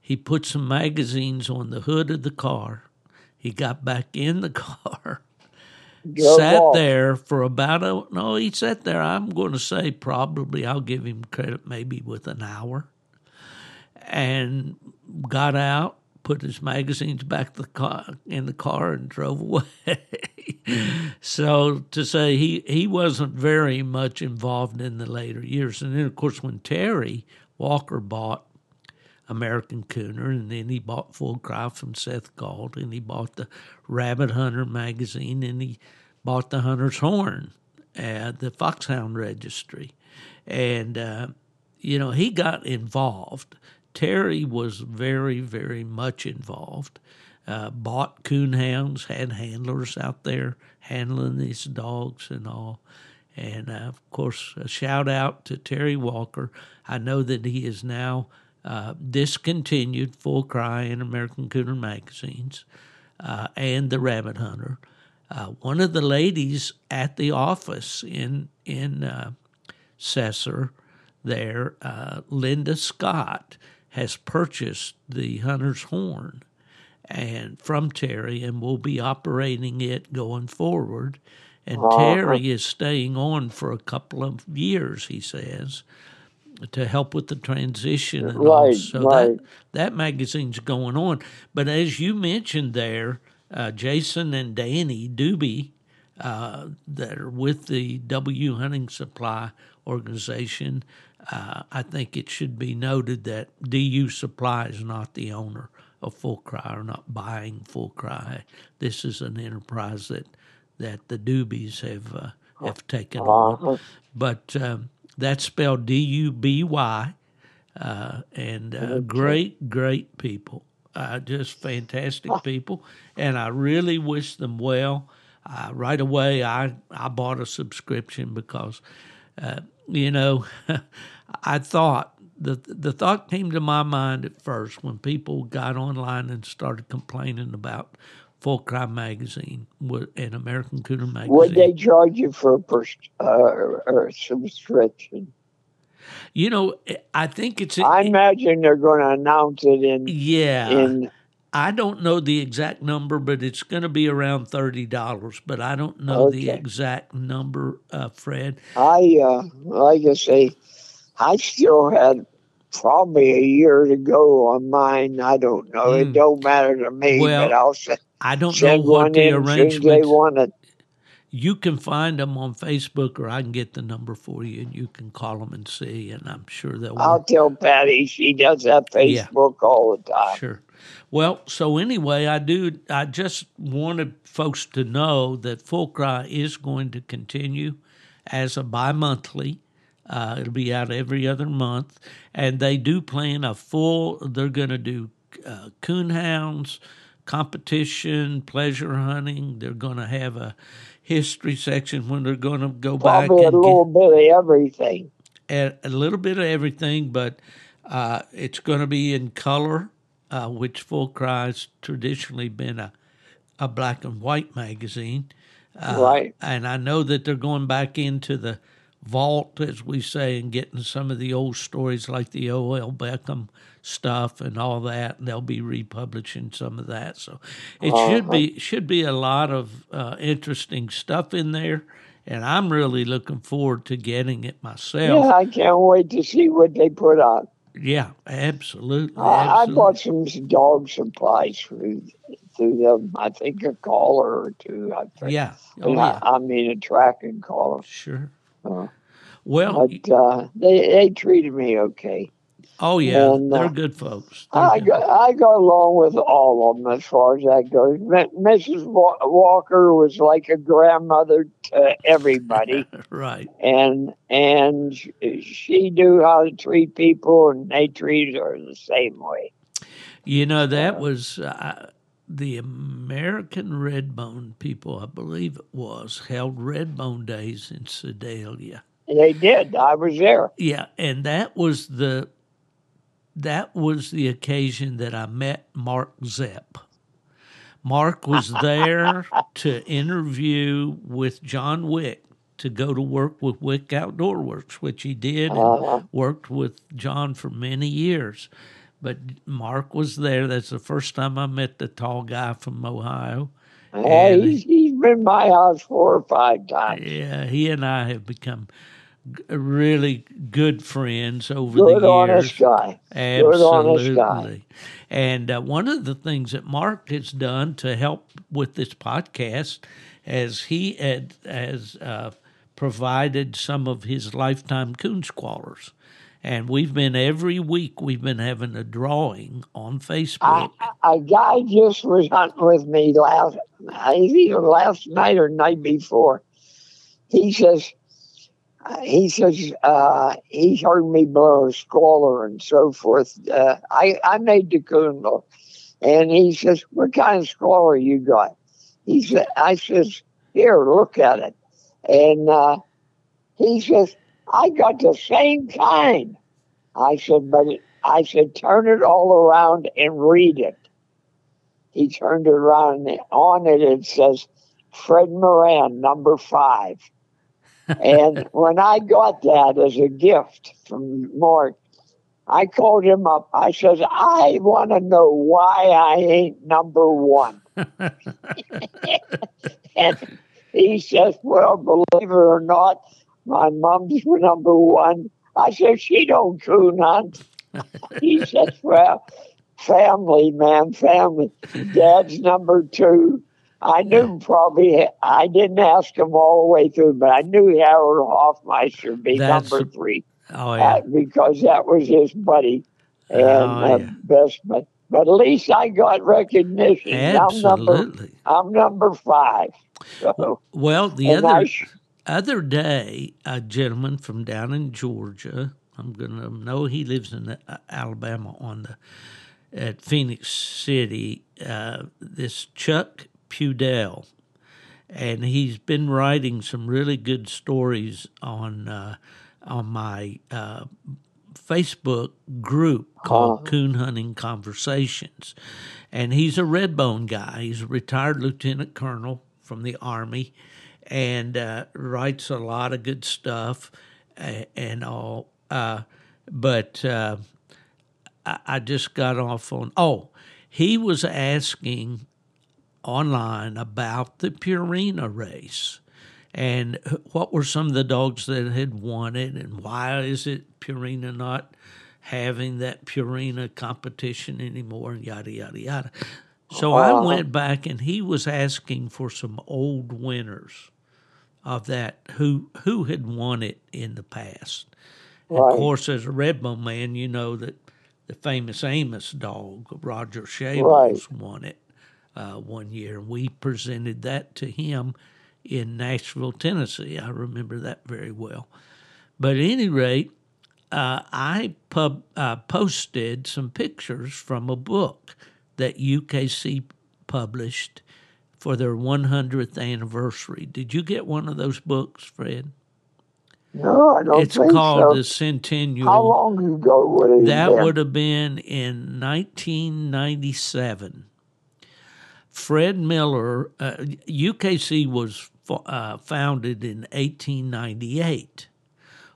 He put some magazines on the hood of the car. He got back in the (laughs) car. Sat there for about a no. He sat there. I'm going to say probably. I'll give him credit, maybe with an hour, and got out, put his magazines back the car, in the car, and drove away. (laughs) so to say he he wasn't very much involved in the later years, and then of course when Terry Walker bought American Cooner, and then he bought Full Cry from Seth Galt, and he bought the Rabbit Hunter magazine, and he bought the Hunter's Horn at the Foxhound Registry, and uh, you know he got involved Terry was very, very much involved. Uh, bought coonhounds, had handlers out there handling these dogs and all. And uh, of course, a shout out to Terry Walker. I know that he is now uh, discontinued Full Cry and American Cooner magazines uh, and the Rabbit Hunter. Uh, one of the ladies at the office in in uh, Sesser there, Linda Scott, has purchased the hunter's horn and from Terry and will be operating it going forward. And. Terry is staying on for a couple of years, he says, to help with the transition and right, all. So right. that that magazine's going on. But as you mentioned there, uh, Jason and Dani Duby, uh, that are with the W Hunting Supply organization, uh, I think it should be noted that DU Supply is not the owner of Full Cry or not buying Full Cry. This is an enterprise that that the Dubys have uh, have taken on. Uh-huh. But um, that's spelled D U B Y, uh, and uh, great, great people. Uh, just fantastic people, and I really wish them well. Uh, right away, I I bought a subscription because uh, you know, (laughs) I thought the the thought came to my mind at first when people got online and started complaining about Full Cry magazine and American Cooner magazine. Would they charge you for a, pers- uh, subscription? You know, I think it's. I imagine they're going to announce it in. Yeah. In I don't know the exact number, but it's going to be around thirty dollars. But I don't know okay. the exact number, uh, Fred. I uh, like I say, I still had probably a year to go on mine. I don't know. Mm. It hmm. don't matter to me. Well, but I'll send, I don't know what the arrangement. They want it. You can find them on Facebook, or I can get the number for you, and you can call them and see. And I'm sure they'll. I'll tell Patty. She does have Facebook yeah. all the time. Sure. Well, so anyway, I do. I just wanted folks to know that Full Cry is going to continue as a bi-monthly. Uh, it'll be out every other month, and they do plan a full. They're going to do uh, coonhounds competition, pleasure hunting. They're going to have a history section when they're going to go back Probably a little bit of everything. a, a little bit of everything, but uh, it's going to be in color, uh, which Full Cry's traditionally been a, a black and white magazine. Uh, Right. And I know that they're going back into the vault, as we say, and getting some of the old stories like the O.L. Beckham stuff and all that. And they'll be republishing some of that. So it should be should be a lot of uh, interesting stuff in there. And I'm really looking forward to getting it myself. Yeah, I can't wait to see what they put on. Yeah, absolutely. I, I bought some dog supplies through through them. I think a collar or two. I think. Yeah. Oh, yeah. I, I mean a tracking collar. Sure. Uh, Well, but uh, they they treated me okay. Oh, yeah. and, uh, They're good folks. They're I good. go I go along with all of them as far as that goes. Mrs. Wa- Walker was like a grandmother to everybody, (laughs) Right. and and she knew how to treat people, and they treated her the same way. You know, that was uh, the American Redbone people, I believe it was, held Redbone Days in Sedalia. They did. I was there. Yeah, and that was the that was the occasion that I met Mark Zepp. Mark was there (laughs) to interview with John Wick to go to work with Wick Outdoor Works, which he did and Uh-huh. worked with John for many years. But Mark was there. That's the first time I met the tall guy from Ohio. And- he's, he's been my house four or five times. Yeah, he and I have become really good friends over Good the years. honest guy. Good honest guy. Absolutely. And uh, one of the things that Mark has done to help with this podcast, as he had, has uh, provided some of his lifetime coon squallers. And we've been every week, we've been having a drawing on Facebook. A guy just was hunting with me last, either last night or night before. He says, uh, he says, uh, he heard me blow a squaller and so forth. Uh, I, I made the look. And he says, what kind of squaller you got? He said, I says, here, look at it. And, uh, he says, I got the same kind. I said, but I said, turn it all around and read it. He turned it around and on it it says Fred Moran, number five. And when I got that as a gift from Mark, I called him up. I says, I want to know why I ain't number one. (laughs) and he says, Well, believe it or not, my mom's number one. I said, She don't coon hunt. (laughs) he says, Well, family, man, family. Dad's number two. I knew probably, I didn't ask him all the way through, but I knew Harold Hoffmeister be That's- number three oh, yeah. uh, because that was his buddy and Oh, uh, yeah. best buddy. But at least I got recognition. I'm number, Absolutely. I'm number five. So, Well, the other sh- other day, a gentleman from down in Georgia, I'm going to know he lives in uh, Alabama on the at Phenix City. Uh, this Chuck Pudell, and he's been writing some really good stories on uh, on my uh, Facebook group called Coon Hunting Conversations. And he's a Redbone guy. He's a retired lieutenant colonel from the Army and uh, writes a lot of good stuff and all. Uh, but uh, I, I just got off on, oh, he was asking online about the Purina race and what were some of the dogs that had won it and why is it Purina not having that Purina competition anymore and yada yada yada. So I went back and he was asking for some old winners of that who who had won it in the past. Right. Of course, as a Redbone man, you know that the famous Amos dog, Roger Shables, won it uh, one year. And we presented that to him in Nashville, Tennessee. I remember that very well. But at any rate, uh, I pub, uh, posted some pictures from a book that UKC published for their 100th anniversary. Did you get one of those books, Fred? No, I don't it's called so. the Centennial. How long ago would it That have been? would have been in 1997. Fred Miller, uh, UKC was uh, founded in 1898.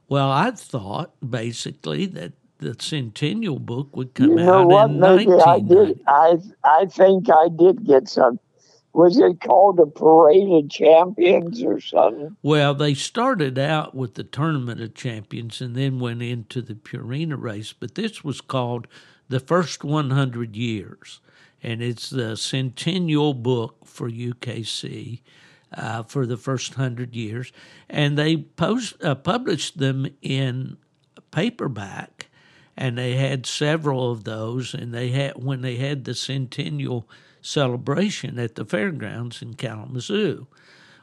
Well, I thought basically that the Centennial book would come You know out what? in Maybe I did. I I think I did get some. Was it called a Parade of Champions or something? Well, they started out with the Tournament of Champions and then went into the Purina race, but this was called The First 100 Years. And it's the centennial book for UKC uh, for the first 100 years. And they post, uh, published them in paperback, and they had several of those. And they had when they had the centennial celebration at the fairgrounds in Kalamazoo.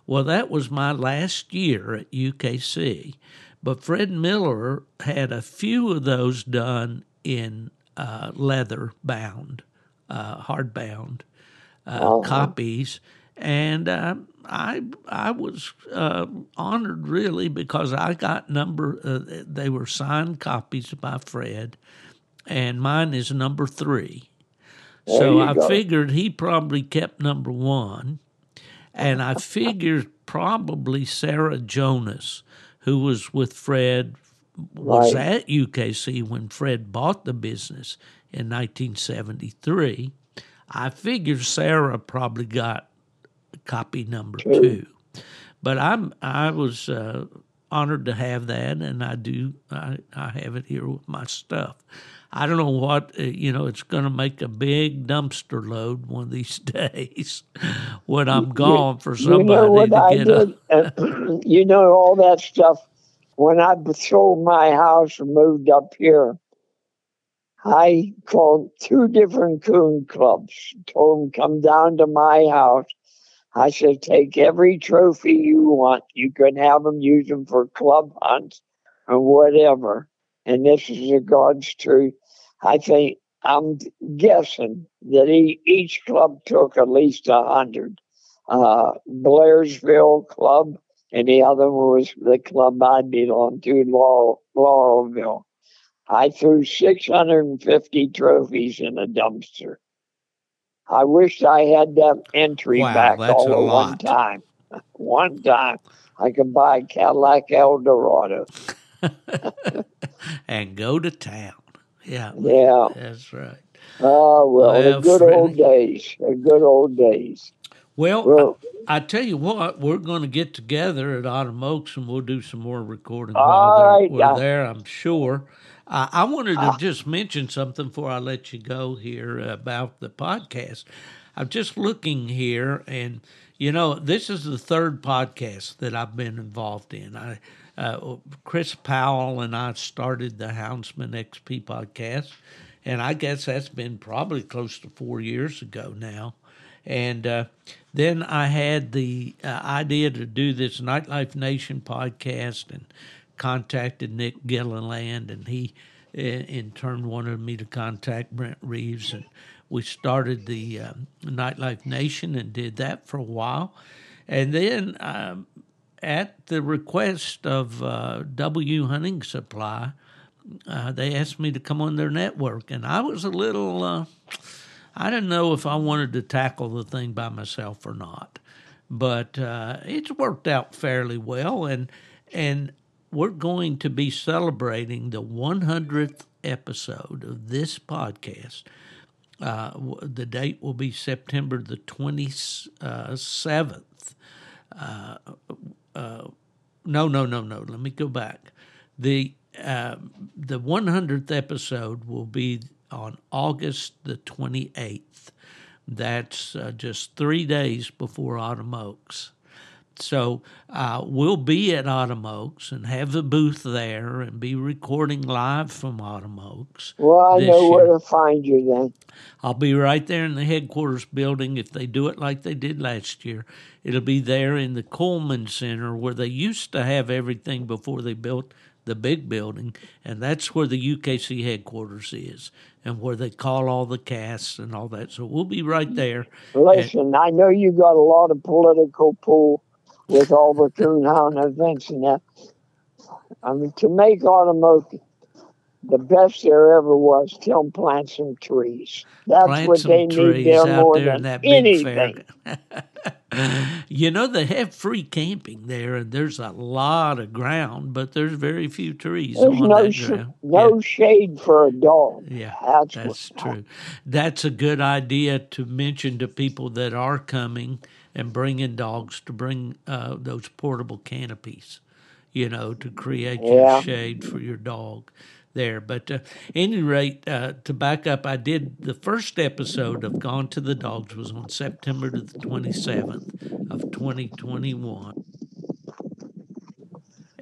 Well, that was my last year at UKC, but Fred Miller had a few of those done in uh, leather bound, hardbound uh, copies, and uh, I I was uh, honored really because I got number. Uh, they were signed copies by Fred, and mine is number three. so I go. figured he probably kept number one, and I (laughs) figured probably Sarah Jonas, who was with Fred, was Right. at UKC when Fred bought the business in 1973. I figure Sarah probably got copy number two, but I'm I was uh, honored to have that, and I do I, I have it here with my stuff. I don't know what uh, you know. It's going to make a big dumpster load one of these (laughs) days when I'm gone for You know somebody to I get a. Uh, (clears throat) you know all that stuff. When I sold my house and moved up here, I called two different coon clubs. Told them come down to my house. I said take every trophy you want. You can have them use them for club hunts or whatever. And this is the God's truth. I think I'm guessing that e- each club took at least a hundred uh, Blairsville Club, and the other was the club I belonged to, Laurel, Laurelville. I threw 650 trophies in a dumpster. I wish I had that entry Wow, back that's all a at one time. (laughs) One time, I could buy a Cadillac Eldorado. (laughs) and go to town. Yeah, Yeah. that's right. Oh, well, Well, the good old days. The good old days. Well, Well, I, I tell you what, we're going to get together at Autumn Oaks and we'll do some more recording All while right, we're there, I'm sure. Uh, I wanted Ah. to just mention something before I let you go here about the podcast. I'm just looking here, and you know, this is the third podcast that I've been involved in. I, uh, Chris Powell and I started the Houndsman XP podcast, and I guess that's been probably close to four years ago now. And uh, then I had the uh, idea to do this Nightlife Nation podcast and contacted Nick Gilliland, and he in, in turn wanted me to contact Brent Reeves. And we started the um, Nightlife Nation and did that for a while. And then um, at the request of uh, W Hunting Supply, uh, they asked me to come on their network, and I was a little. Uh, I didn't know if I wanted to tackle the thing by myself or not, but uh, it's worked out fairly well, and and we're going to be celebrating the 100th episode of this podcast. Uh, the date will be September the 27th. Uh, uh, no, no, no, no. Let me go back. The uh, the 100th episode will be on August the 28th. That's uh, just three days before Autumn Oaks. So uh, we'll be at Autumn Oaks and have the booth there and be recording live from Autumn Oaks. well, I know where to find you then. I'll be right there in the headquarters building. If they do it like they did last year, it'll be there in the Coleman Center where they used to have everything before they built the big building, and that's where the UKC headquarters is, and where they call all the casts and all that. So we'll be right there. Listen, I know you got a lot of political pull with all the coonhound events and that. I mean, to make Autumn Oaks the best there ever was, tell them plant some trees. That's Plant what they need there out more there in than anything. (laughs) you know they have free camping there, and there's a lot of ground, but there's very few trees There's on no that sh- ground. no shade for a dog. Yeah, That's, That's true. That's a good idea to mention to people that are coming and bringing dogs to bring uh, those portable canopies, you know, to create Yeah. your shade for your dog there. But uh, any rate, uh, to back up, I did the first episode of Gone to the Dogs was on September the 27th of 2021.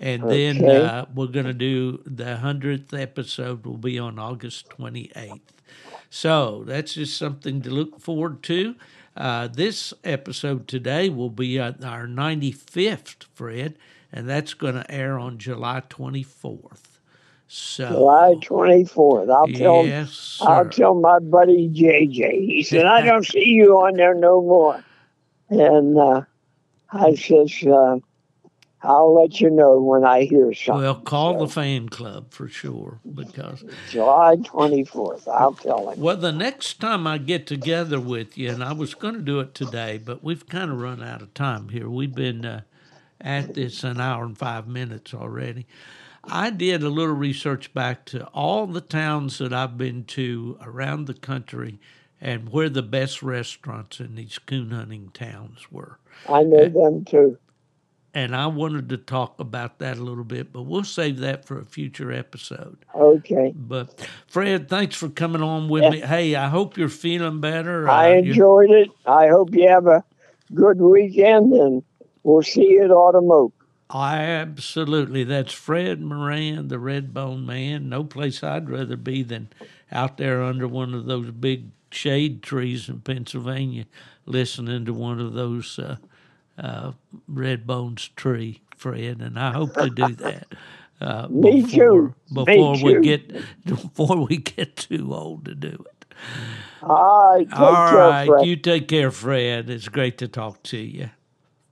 And then uh, we're going to do the 100th episode will be on August 28th. So that's just something to look forward to. Uh, this episode today will be uh, our 95th, Fred, and that's going to air on July 24th. So, July 24th. I'll tell yes. I'll tell my buddy JJ. He said, I don't (laughs) see you on there no more. And uh, I says, uh, I'll let you know when I hear something. well, call the fan club for sure because July 24th. I'll tell him. Well, the next time I get together with you, and I was going to do it today, but we've kind of run out of time here. We've been uh, at this an hour and five minutes already. I did a little research back to all the towns that I've been to around the country and where the best restaurants in these coon hunting towns were. I know them too. And I wanted to talk about that a little bit, but we'll save that for a future episode. Okay. But Fred, thanks for coming on with Yeah. me. Hey, I hope you're feeling better. I Uh, enjoyed it. I hope you have a good weekend and we'll see you at Autumn Oaks. I absolutely. That's Fred Moran, the Red Bone Man. No place I'd rather be than out there under one of those big shade trees in Pennsylvania, listening to one of those uh, uh, Red Bones tree, Fred. And I hope to do that. (laughs) Uh, Me before, too. Me Before we too. get before we get too old to do it. All right. All care, right. Fred. You take care, Fred. It's great to talk to you.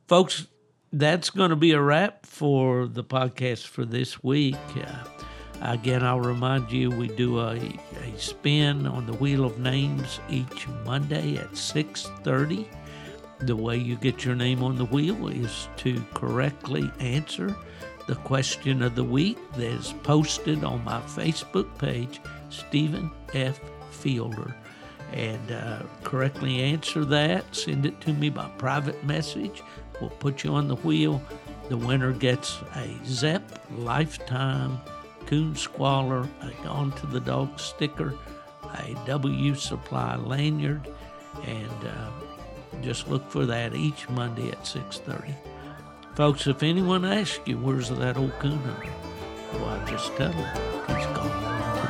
Folks, that's going to be a wrap for the podcast for this week. Uh, again, I'll remind you we do a, a spin on the Wheel of Names each Monday at 6.30. The way you get your name on the wheel is to correctly answer the question of the week that is posted on my Facebook page, Stephen F. Fielder and uh, correctly answer that, send it to me by private message. We'll put you on the wheel. The winner gets a ZEP Lifetime Coon Squaller, a Gone to the Dog sticker, a W Supply lanyard, and uh, just look for that each Monday at 6.30. Folks, if anyone asks you, where's that old coon hunter? Well, I just tell them he's gone.